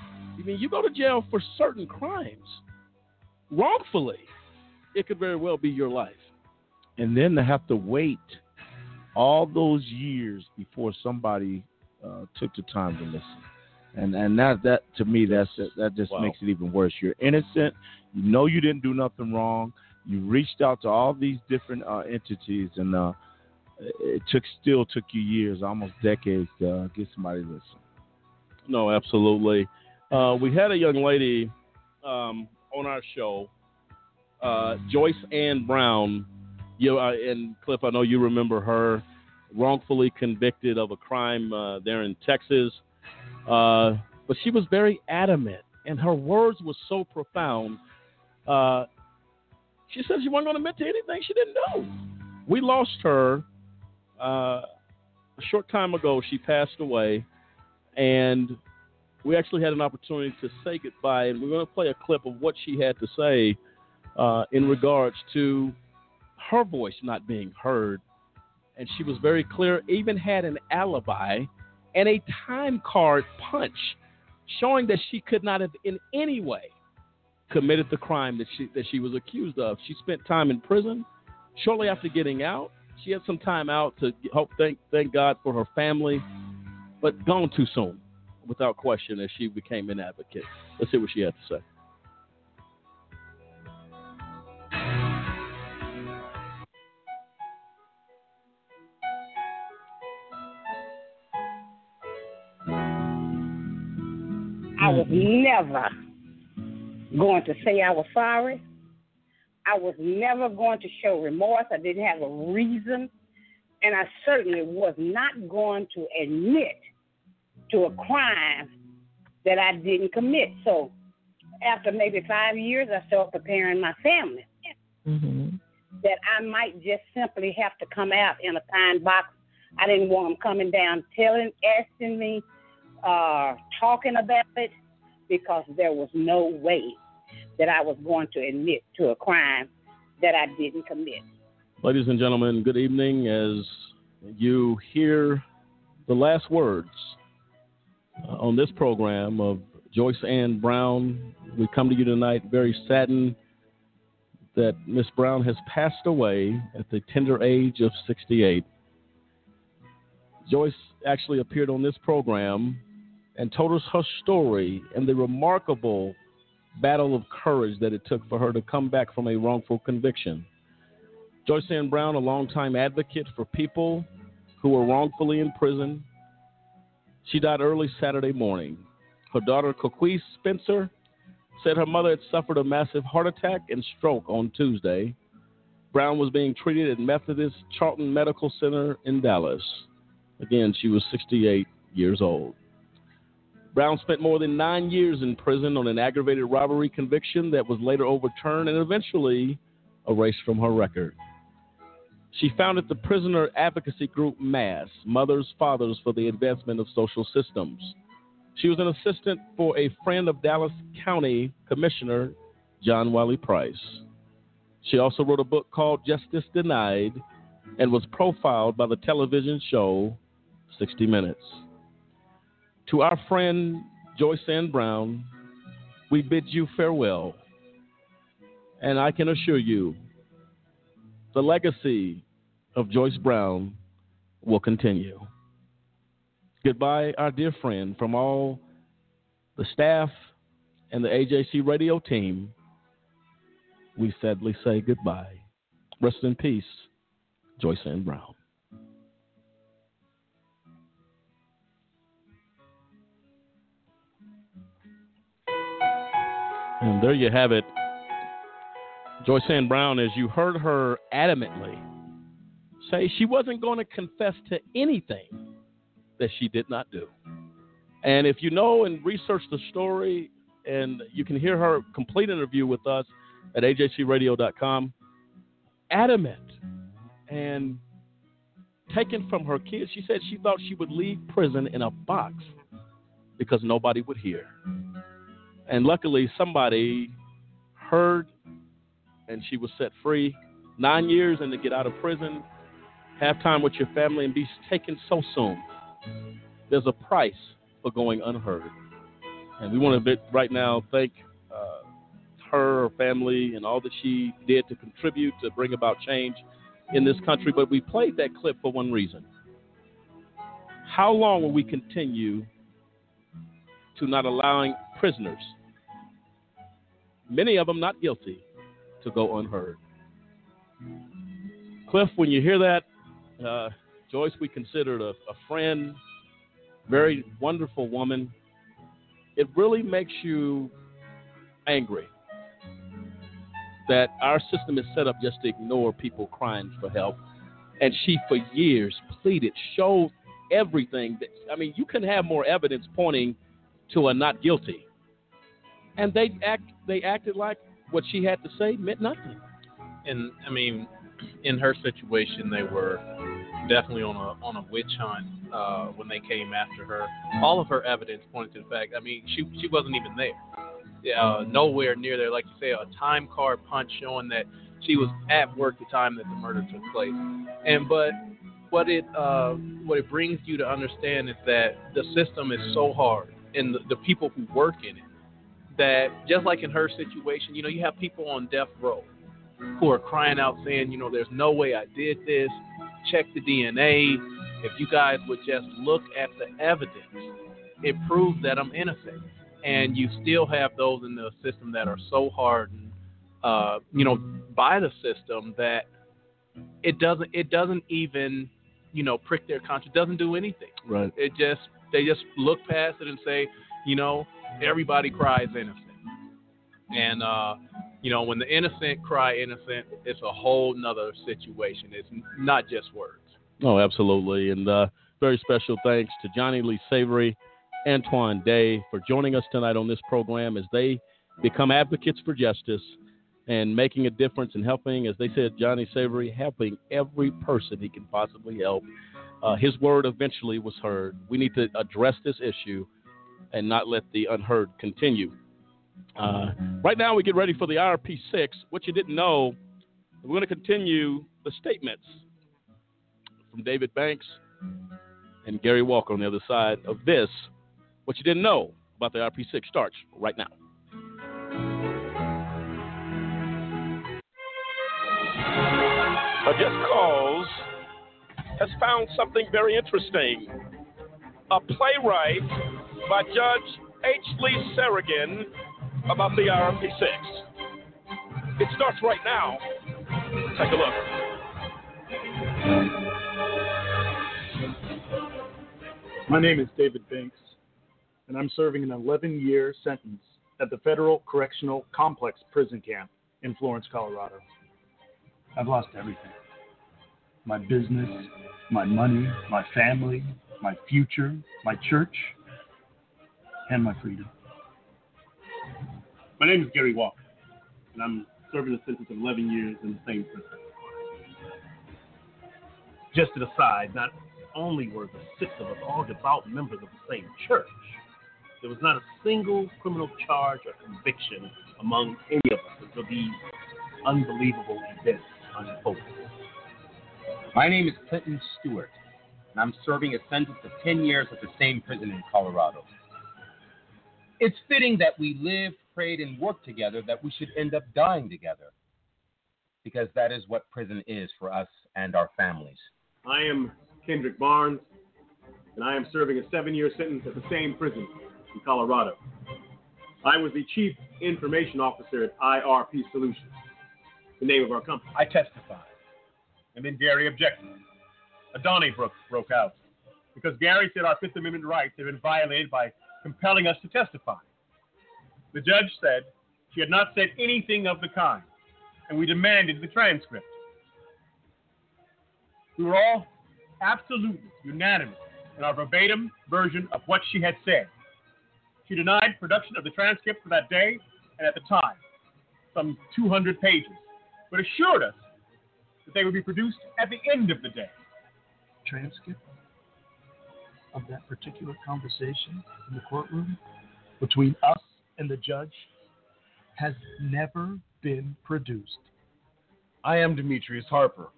I mean, you go to jail for certain crimes wrongfully, it could very well be your life. and then to have to wait all those years before somebody uh, took the time to listen, and and that that to me that's that just Wow. makes it even worse. You're innocent. You know you didn't do nothing wrong. You reached out to all these different uh, entities, and uh, it took still took you years, almost decades, to uh, get somebody to listen. No, absolutely. Uh, we had a young lady um, on our show, uh, Joyce Ann Brown. You and Cliff, I know you remember her, wrongfully convicted of a crime there in Texas. Uh, but she was very adamant, and her words were so profound. Uh, she said she wasn't going to admit to anything she didn't know. We lost her uh, a short time ago. She passed away, and we actually had an opportunity to say goodbye, and we're going to play a clip of what she had to say uh, in regards to her voice not being heard. And she was very clear, even had an alibi and a time card punch showing that she could not have in any way committed the crime that she that she was accused of. She spent time in prison. Shortly after getting out, she had some time out to help. thank thank God for her family, but gone too soon, without question, as she became an advocate. Let's hear what she had to say. I would never going to say I was sorry. I was never going to show remorse. I didn't have a reason. And I certainly was not going to admit to a crime that I didn't commit. So after maybe five years, I started preparing my family Mm-hmm. that I might just simply have to come out in a pine box. I didn't want them coming down, telling, asking me, uh, talking about it, because there was no way that I was going to admit to a crime that I didn't commit. Ladies and gentlemen, good evening. As you hear the last words uh, on this program of Joyce Ann Brown, we come to you tonight very saddened that Miss Brown has passed away at the tender age of 68. Joyce actually appeared on this program and told us her story and the remarkable battle of courage that it took for her to come back from a wrongful conviction. Joyce Ann Brown, a longtime advocate for people who were wrongfully in prison, she died early Saturday morning. Her daughter, Coquise Spencer, said her mother had suffered a massive heart attack and stroke on Tuesday. Brown was being treated at Methodist Charlton Medical Center in Dallas. Again, she was 68 years old. Brown spent more than nine years in prison on an aggravated robbery conviction that was later overturned and eventually erased from her record. She founded the prisoner advocacy group MASS, Mothers, Fathers for the Advancement of Social Systems. She was an assistant for a friend of Dallas County Commissioner John Wiley Price. She also wrote a book called Justice Denied and was profiled by the television show 60 Minutes. To our friend Joyce Ann Brown, we bid you farewell. And I can assure you, the legacy of Joyce Brown will continue. Goodbye, our dear friend, from all the staff and the AJC radio team. We sadly say goodbye. Rest in peace, Joyce Ann Brown. And there you have it. Joyce Ann Brown, as you heard her adamantly say, she wasn't going to confess to anything that she did not do. And if you know and research the story, and you can hear her complete interview with us at ajcradio.com, adamant and taken from her kids, she said she thought she would leave prison in a box because nobody would hear. And luckily, somebody heard and she was set free. Nine years and to get out of prison, have time with your family, and be taken so soon. There's a price for going unheard. And we want to right now thank uh, her, her family, and all that she did to contribute to bring about change in this country. But we played that clip for one reason. How long will we continue to not allowing prisoners, many of them not guilty, to go unheard? Cliff, when you hear that, uh, Joyce, we considered a, a friend, very wonderful woman. It really makes you angry that our system is set up just to ignore people crying for help. And she, for years, pleaded, showed everything. That, I mean, you can have more evidence pointing to a not guilty, and they act. They acted like what she had to say meant nothing. And I mean, in her situation, they were definitely on a on a witch hunt uh, when they came after her. All of her evidence pointed to the fact. I mean, she she wasn't even there. Uh, nowhere near there. Like you say, a time card punch showing that she was at work the time that the murder took place. And but what it uh, what it brings you to understand is that the system is so hard, and the, the people who work in it. That just like in her situation, you know, you have people on death row who are crying out saying, you know, there's no way I did this. Check the DNA. If you guys would just look at the evidence, it proves that I'm innocent. And you still have those in the system that are so hardened, uh, you know, by the system that it doesn't it doesn't even, you know, prick their conscience. Doesn't do anything. Right. It just they just look past it and say, you know, everybody cries innocent. And uh, you know, when the innocent cry innocent, it's a whole nother situation. It's not just words. Oh, absolutely. And uh, very special thanks to Johnnie Lee Savory, Antoine Day for joining us tonight on this program as they become advocates for justice and making a difference and helping, as they said, Johnnie Savory, helping every person he can possibly help. Uh, his word eventually was heard. We need to address this issue and not let the unheard continue. Uh, right now, we get ready for the IRP 6. What you didn't know, we're going to continue the statements from David Banks and Gary Walker on the other side of this. What you didn't know about the IRP 6 starts right now. A Just Cause has found something very interesting. A playwright by Judge H. Lee Sarokin about the IRP 6. It starts right now. Take a look. My name is David Banks, and I'm serving an 11 year sentence at the Federal Correctional Complex Prison Camp in Florence, Colorado. I've lost everything my business, my money, my family, my future, my church, and my freedom. My name is Gary Walker, and I'm serving a sentence of 11 years in the same prison. Just an aside, not only were the six of us all devout members of the same church, there was not a single criminal charge or conviction among any of us until these unbelievable events unfolded. My name is Clinton Stewart, and I'm serving a sentence of 10 years at the same prison in Colorado. It's fitting that we lived, prayed, and worked together that we should end up dying together, because that is what prison is for us and our families. I am Kendrick Barnes, and I am serving a seven year sentence at the same prison in Colorado. I was the Chief Information Officer at IRP Solutions, the name of our company. I testify. And then Gary objected. A Donnybrook broke out because Gary said our Fifth Amendment rights had been violated by compelling us to testify. The judge said she had not said anything of the kind, and we demanded the transcript. We were all absolutely unanimous in our verbatim version of what she had said. She denied production of the transcript for that day and at the time, some 200 pages, but assured us that they would be produced at the end of the day. Transcript of that particular conversation in the courtroom between us and the judge has never been produced. I am Demetrius Harper,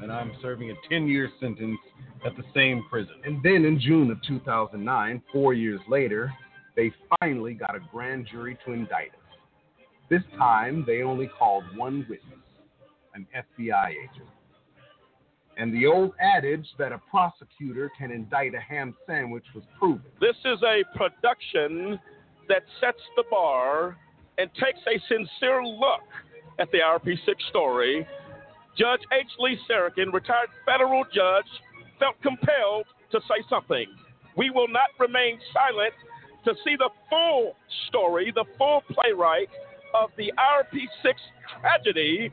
and I'm serving a 10 year sentence at the same prison. And then in June of 2009, four years later, they finally got a grand jury to indict us. This time, they only called one witness, an FBI agent. And the old adage that a prosecutor can indict a ham sandwich was proven. This is a production that sets the bar and takes a sincere look at the IRP6 story. Judge H. Lee Sarokin, retired federal judge, felt compelled to say something. We will not remain silent to see the full story, the full playwright of the IRP6 tragedy.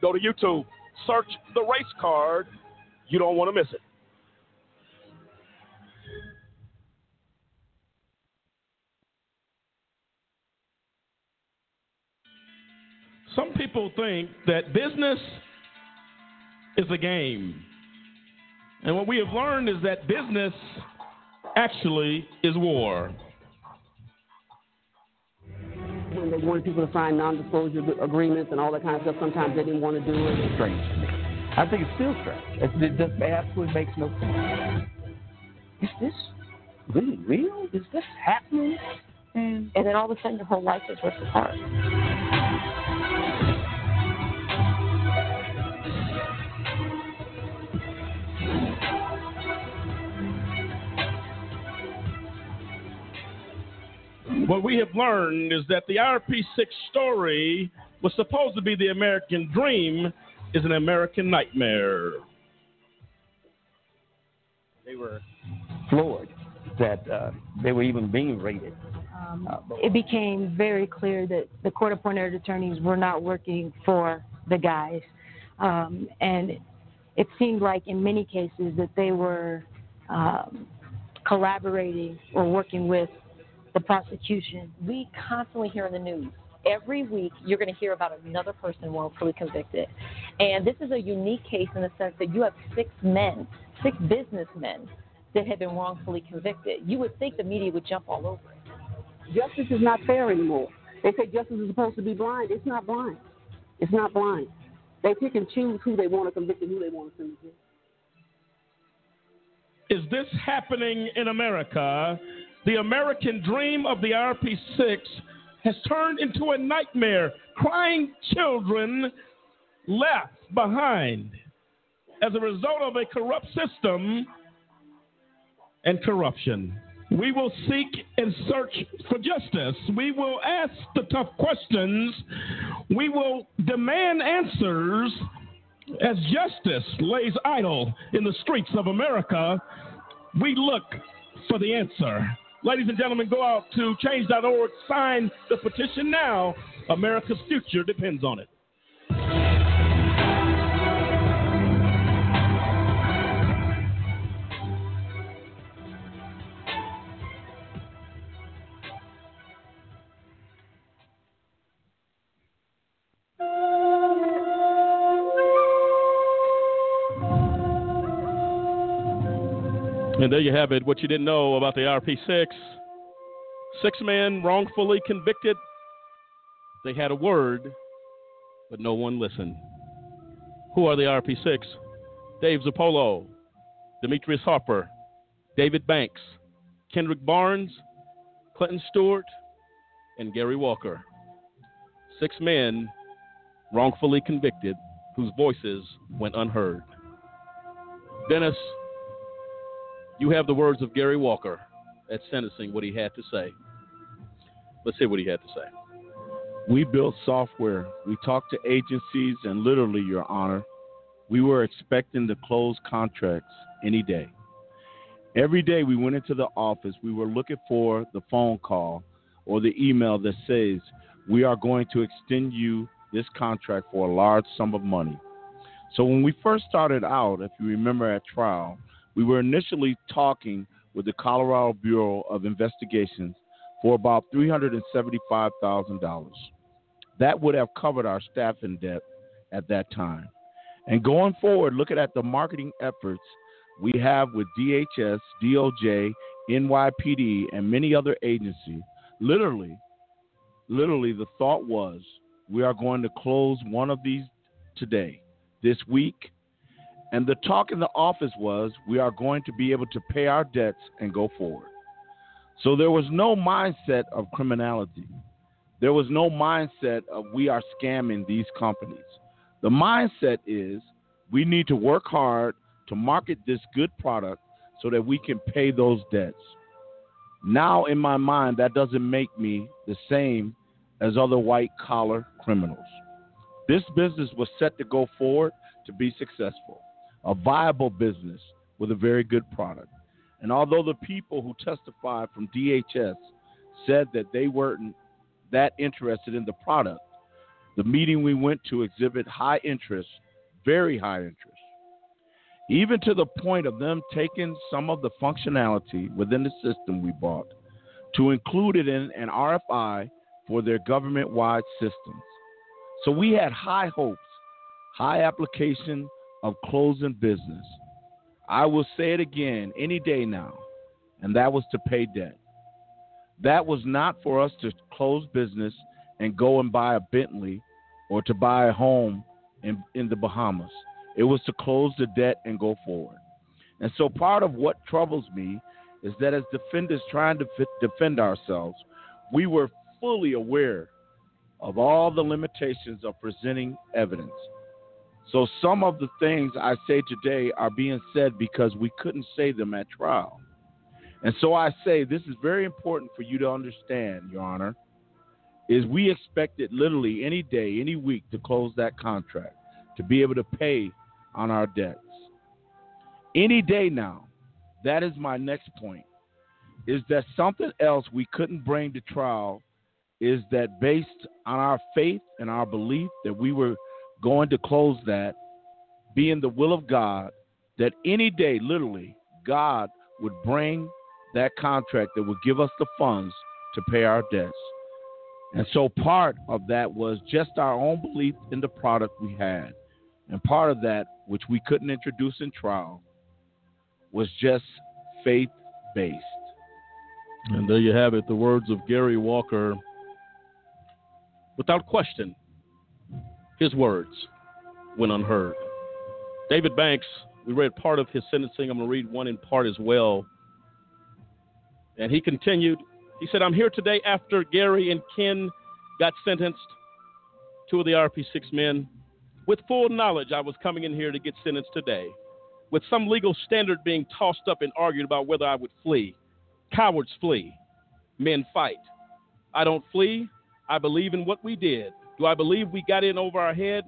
Go to YouTube, search the race card. You don't want to miss it. Some people think that business is a game. And what we have learned is that business actually is war. When they wanted people to sign non-disclosure agreements and all that kind of stuff, sometimes they didn't want to do it. It's Strange to me. I think it's still strange. It, it just absolutely makes no sense. Is this really real? Is this happening? And, and then all of a sudden, your whole life is ripped apart. What we have learned is that the IRP 6 story was supposed to be the American dream, is an American nightmare. They were floored that uh, they were even being raided. Um, it became very clear that the court appointed attorneys were not working for the guys. Um, and it seemed like in many cases that they were um, collaborating or working with the prosecution. We constantly hear in the news every week you're going to hear about another person wrongfully convicted. And this is a unique case in the sense that you have six men, six businessmen that have been wrongfully convicted. You would think the media would jump all over it. Justice is not fair anymore. They say justice is supposed to be blind. It's not blind. It's not blind. They pick and choose who they want to convict and who they want to send to jail. Is this happening in America? The American dream of the IRP6 has turned into a nightmare. Crying children left behind as a result of a corrupt system and corruption. We will seek and search for justice. We will ask the tough questions. We will demand answers as justice lays idle in the streets of America. We look for the answer. Ladies and gentlemen, go out to change.org, sign the petition now. America's future depends on it. And there you have it, what you didn't know about the IRP6. Six men wrongfully convicted. They had a word, but no one listened. Who are the IRP6? Dave Zirpolo, Demetrius Harper, David Banks, Kendrick Barnes, Clinton Stewart, and Gary Walker. Six men wrongfully convicted whose voices went unheard. Dennis, you have the words of Gary Walker at sentencing, what he had to say. Let's hear what he had to say. We built software. We talked to agencies, and literally, Your Honor, we were expecting to close contracts any day. Every day we went into the office, we were looking for the phone call or the email that says, We are going to extend you this contract for a large sum of money. So when we first started out, if you remember at trial, we were initially talking with the Colorado Bureau of Investigations for about $375,000. That would have covered our staffing debt at that time. And going forward, looking at the marketing efforts we have with DHS, DOJ, NYPD, and many other agencies, literally, literally, the thought was we are going to close one of these today, this week, and the talk in the office was we are going to be able to pay our debts and go forward. So there was no mindset of criminality. There was no mindset of we are scamming these companies. The mindset is we need to work hard to market this good product so that we can pay those debts. Now, in my mind, that doesn't make me the same as other white collar criminals. This business was set to go forward to be successful a viable business with a very good product. And although the people who testified from DHS said that they weren't that interested in the product, the meeting we went to exhibit high interest, very high interest, even to the point of them taking some of the functionality within the system we bought to include it in an RFI for their government wide systems. So we had high hopes, high application of closing business. I will say it again any day now, and that was to pay debt. That was not for us to close business and go and buy a Bentley or to buy a home in, in the Bahamas. It was to close the debt and go forward. And so part of what troubles me is that as defenders trying to defend ourselves, we were fully aware of all the limitations of presenting evidence. So some of the things I say today are being said because we couldn't say them at trial. And so I say this is very important for you to understand, Your Honor, is we expected literally any day, any week to close that contract, to be able to pay on our debts. Any day now. That is my next point. is that something else we couldn't bring to trial is that based on our faith and our belief that we were going to close that, being the will of God, that any day, literally, God would bring that contract that would give us the funds to pay our debts. And so part of that was just our own belief in the product we had. And part of that, which we couldn't introduce in trial, was just faith based. And there you have it, the words of Gary Walker. Without question, his words went unheard. David Banks, we read part of his sentencing. I'm going to read one in part as well. And he continued, he said, I'm here today after Gary and Ken got sentenced, two of the IRP6 men, with full knowledge I was coming in here to get sentenced today, with some legal standard being tossed up and argued about whether I would flee. Cowards flee, men fight. I don't flee. I believe in what we did. Do I believe we got in over our head?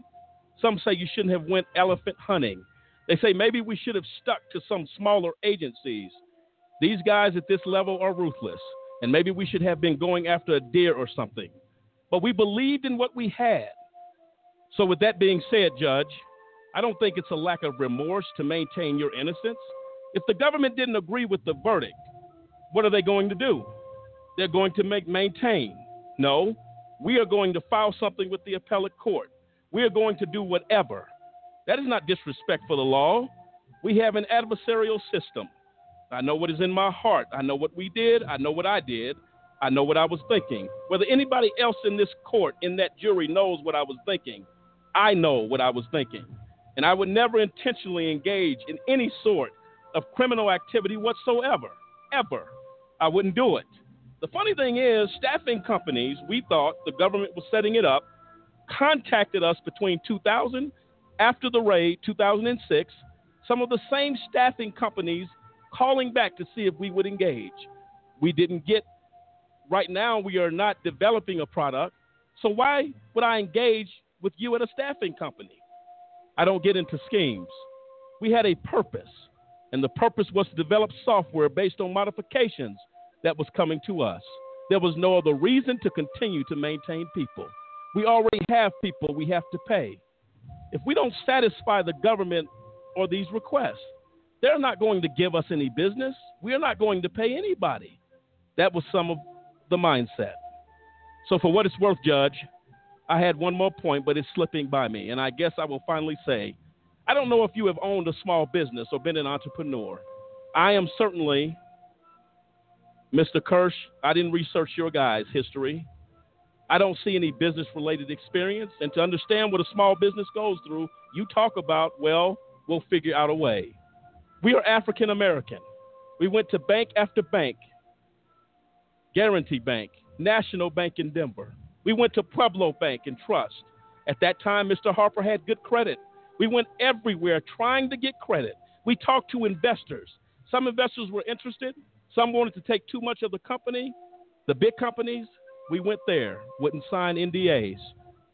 Some say you shouldn't have went elephant hunting. They say maybe we should have stuck to some smaller agencies. These guys at this level are ruthless, and maybe we should have been going after a deer or something. But we believed in what we had. So, with that being said, Judge, I don't think it's a lack of remorse to maintain your innocence. If the government didn't agree with the verdict, what are they going to do? They're going to make maintain. No, we are going to file something with the appellate court. We are going to do whatever. That is not disrespect for the law. We have an adversarial system. I know what is in my heart. I know what we did. I know what I did. I know what I was thinking. Whether anybody else in this court, in that jury, knows what I was thinking, I know what I was thinking. And I would never intentionally engage in any sort of criminal activity whatsoever. Ever. I wouldn't do it. The funny thing is, staffing companies, we thought the government was setting it up, contacted us between 2000, after the raid, 2006, some of the same staffing companies calling back to see if we would engage. We didn't get, right now, we are not developing a product. So why would I engage with you at a staffing company? I don't get into schemes. We had a purpose, and the purpose was to develop software based on modifications that was coming to us. There was no other reason to continue to maintain people. We already have people we have to pay. If we don't satisfy the government or these requests, they're not going to give us any business. We are not going to pay anybody. That was some of the mindset. So, for what it's worth, Judge, I had one more point, but it's slipping by me. And I guess I will finally say I don't know if you have owned a small business or been an entrepreneur. I am certainly Mr. Kirsch, I didn't research your guy's history. I don't see any business related experience. And to understand what a small business goes through, you talk about, well, we'll figure out a way. We are African American. We went to bank after bank, Guarantee Bank, National Bank in Denver. We went to Pueblo Bank and Trust. At that time, Mr. Harper had good credit. We went everywhere trying to get credit. We talked to investors. Some investors were interested, some wanted to take too much of the company. The big companies, we went there, wouldn't sign NDAs.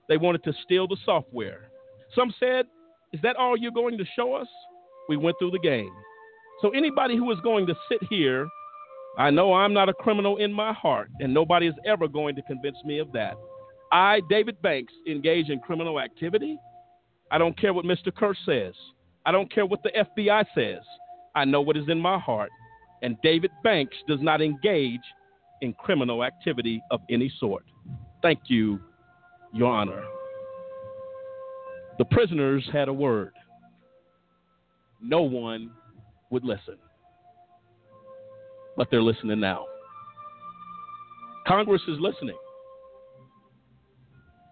They wanted to steal the software. Some said, Is that all you're going to show us? We went through the game. So, anybody who is going to sit here, I know I'm not a criminal in my heart, and nobody is ever going to convince me of that. I, David Banks, engage in criminal activity. I don't care what Mr. Kirsch says. I don't care what the FBI says. I know what is in my heart, and David Banks does not engage in criminal activity of any sort. Thank you, Your Honor. The prisoners had a word. No one would listen. But they're listening now. Congress is listening.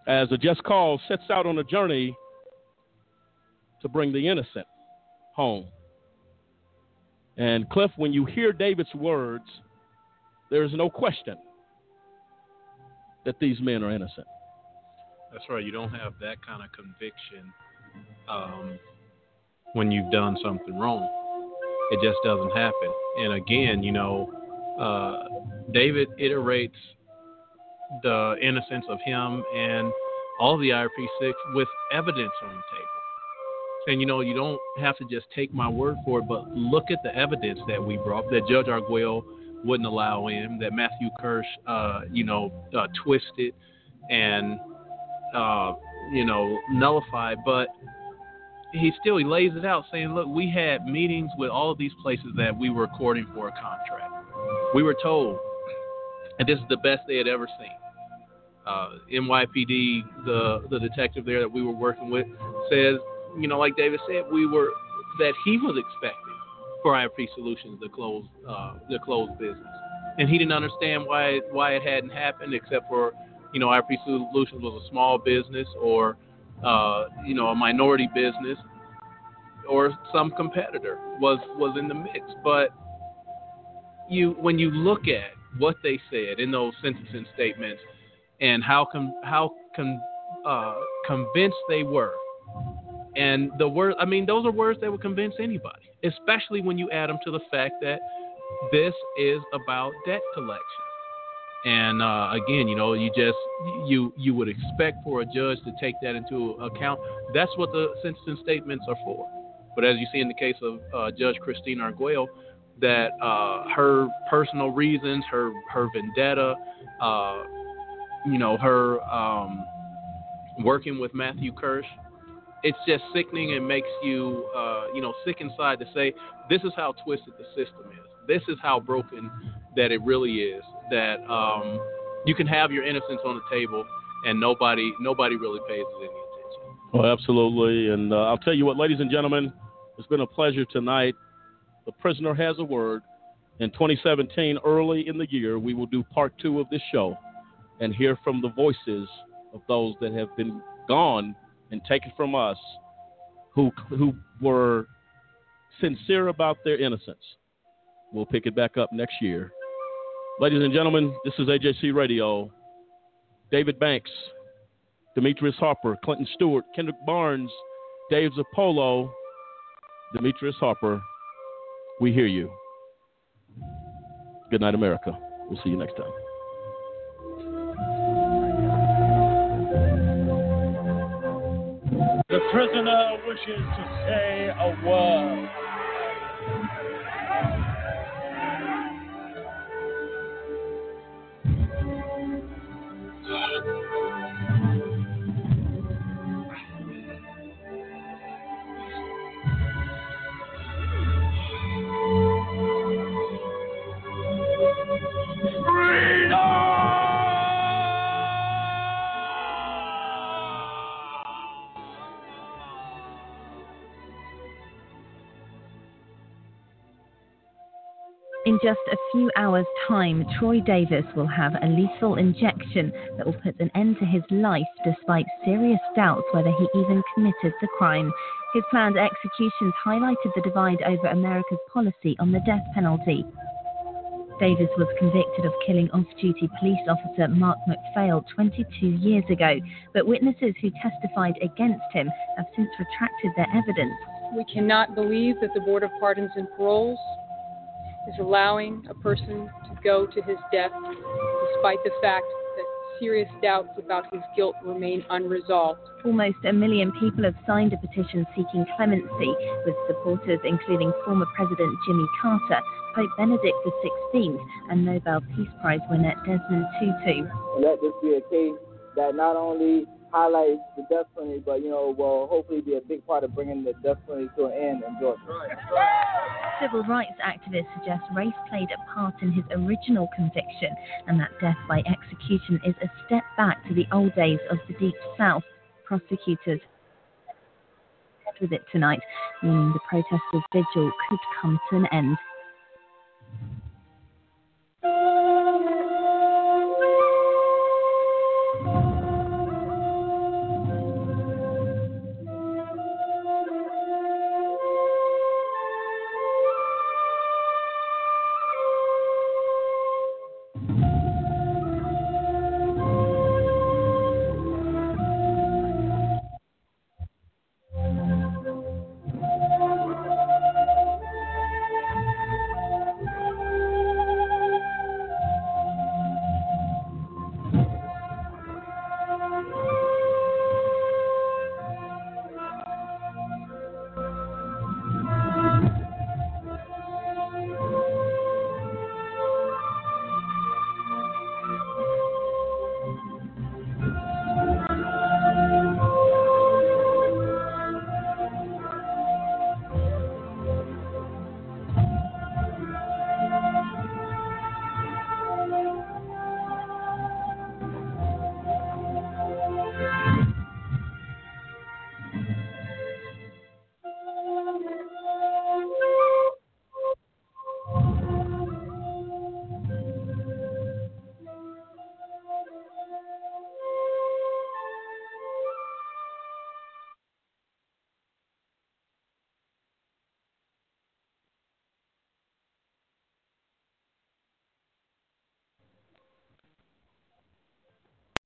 As a just cause sets out on a journey to bring the innocent home. And Cliff, when you hear David's words, there is no question that these men are innocent. That's right. You don't have that kind of conviction um, when you've done something wrong. It just doesn't happen. And again, you know, uh, David iterates the innocence of him and all the IRP6 with evidence on the table. And you know, you don't have to just take my word for it, but look at the evidence that we brought, that Judge Arguello wouldn't allow in, that Matthew Kirsch, uh, you know, uh, twisted and, uh, you know, nullified. But he still he lays it out saying, look, we had meetings with all of these places that we were recording for a contract. We were told, and this is the best they had ever seen. Uh, NYPD, the the detective there that we were working with, says, you know, like David said, we were that he was expecting for IRP Solutions to close uh, the close business, and he didn't understand why why it hadn't happened, except for you know IRP Solutions was a small business or uh, you know a minority business or some competitor was was in the mix, but you when you look at what they said in those sentencing statements and how com- how com- uh, convinced they were and the word, I mean, those are words that would convince anybody, especially when you add them to the fact that this is about debt collection. And uh, again, you know, you just you you would expect for a judge to take that into account. That's what the sentencing statements are for. But as you see in the case of uh, Judge Christine Arguello, that uh, her personal reasons, her her vendetta, uh, you know, her um, working with Matthew Kirsch, it's just sickening and makes you, uh, you know, sick inside to say this is how twisted the system is. This is how broken that it really is. That um, you can have your innocence on the table and nobody, nobody really pays any attention. Well, absolutely. And uh, I'll tell you what, ladies and gentlemen, it's been a pleasure tonight. The prisoner has a word. In 2017, early in the year, we will do part two of this show and hear from the voices of those that have been gone and taken from us who who were sincere about their innocence. We'll pick it back up next year. Ladies and gentlemen, this is AJC Radio. David Banks, Demetrius Harper, Clinton Stewart, Kendrick Barnes, Dave Zirpolo, Demetrius Harper. We hear you. Good night, America. We'll see you next time. The prisoner wishes to say a word. Few hours' time, Troy Davis will have a lethal injection that will put an end to his life despite serious doubts whether he even committed the crime. His planned executions highlighted the divide over America's policy on the death penalty. Davis was convicted of killing off duty police officer Mark MacPhail 22 years ago, but witnesses who testified against him have since retracted their evidence. We cannot believe that the Board of Pardons and Paroles is allowing a person to go to his death despite the fact that serious doubts about his guilt remain unresolved. Almost a million people have signed a petition seeking clemency, with supporters including former President Jimmy Carter, Pope Benedict XVI, and Nobel Peace Prize winner Desmond Tutu. Let this be a case that not only highlights the death penalty, but you know, will hopefully be a big part of bringing the death penalty to an end in Georgia. Civil rights activists suggest race played a part in his original conviction, and that death by execution is a step back to the old days of the Deep South. Prosecutors with it tonight, meaning the protesters' vigil could come to an end.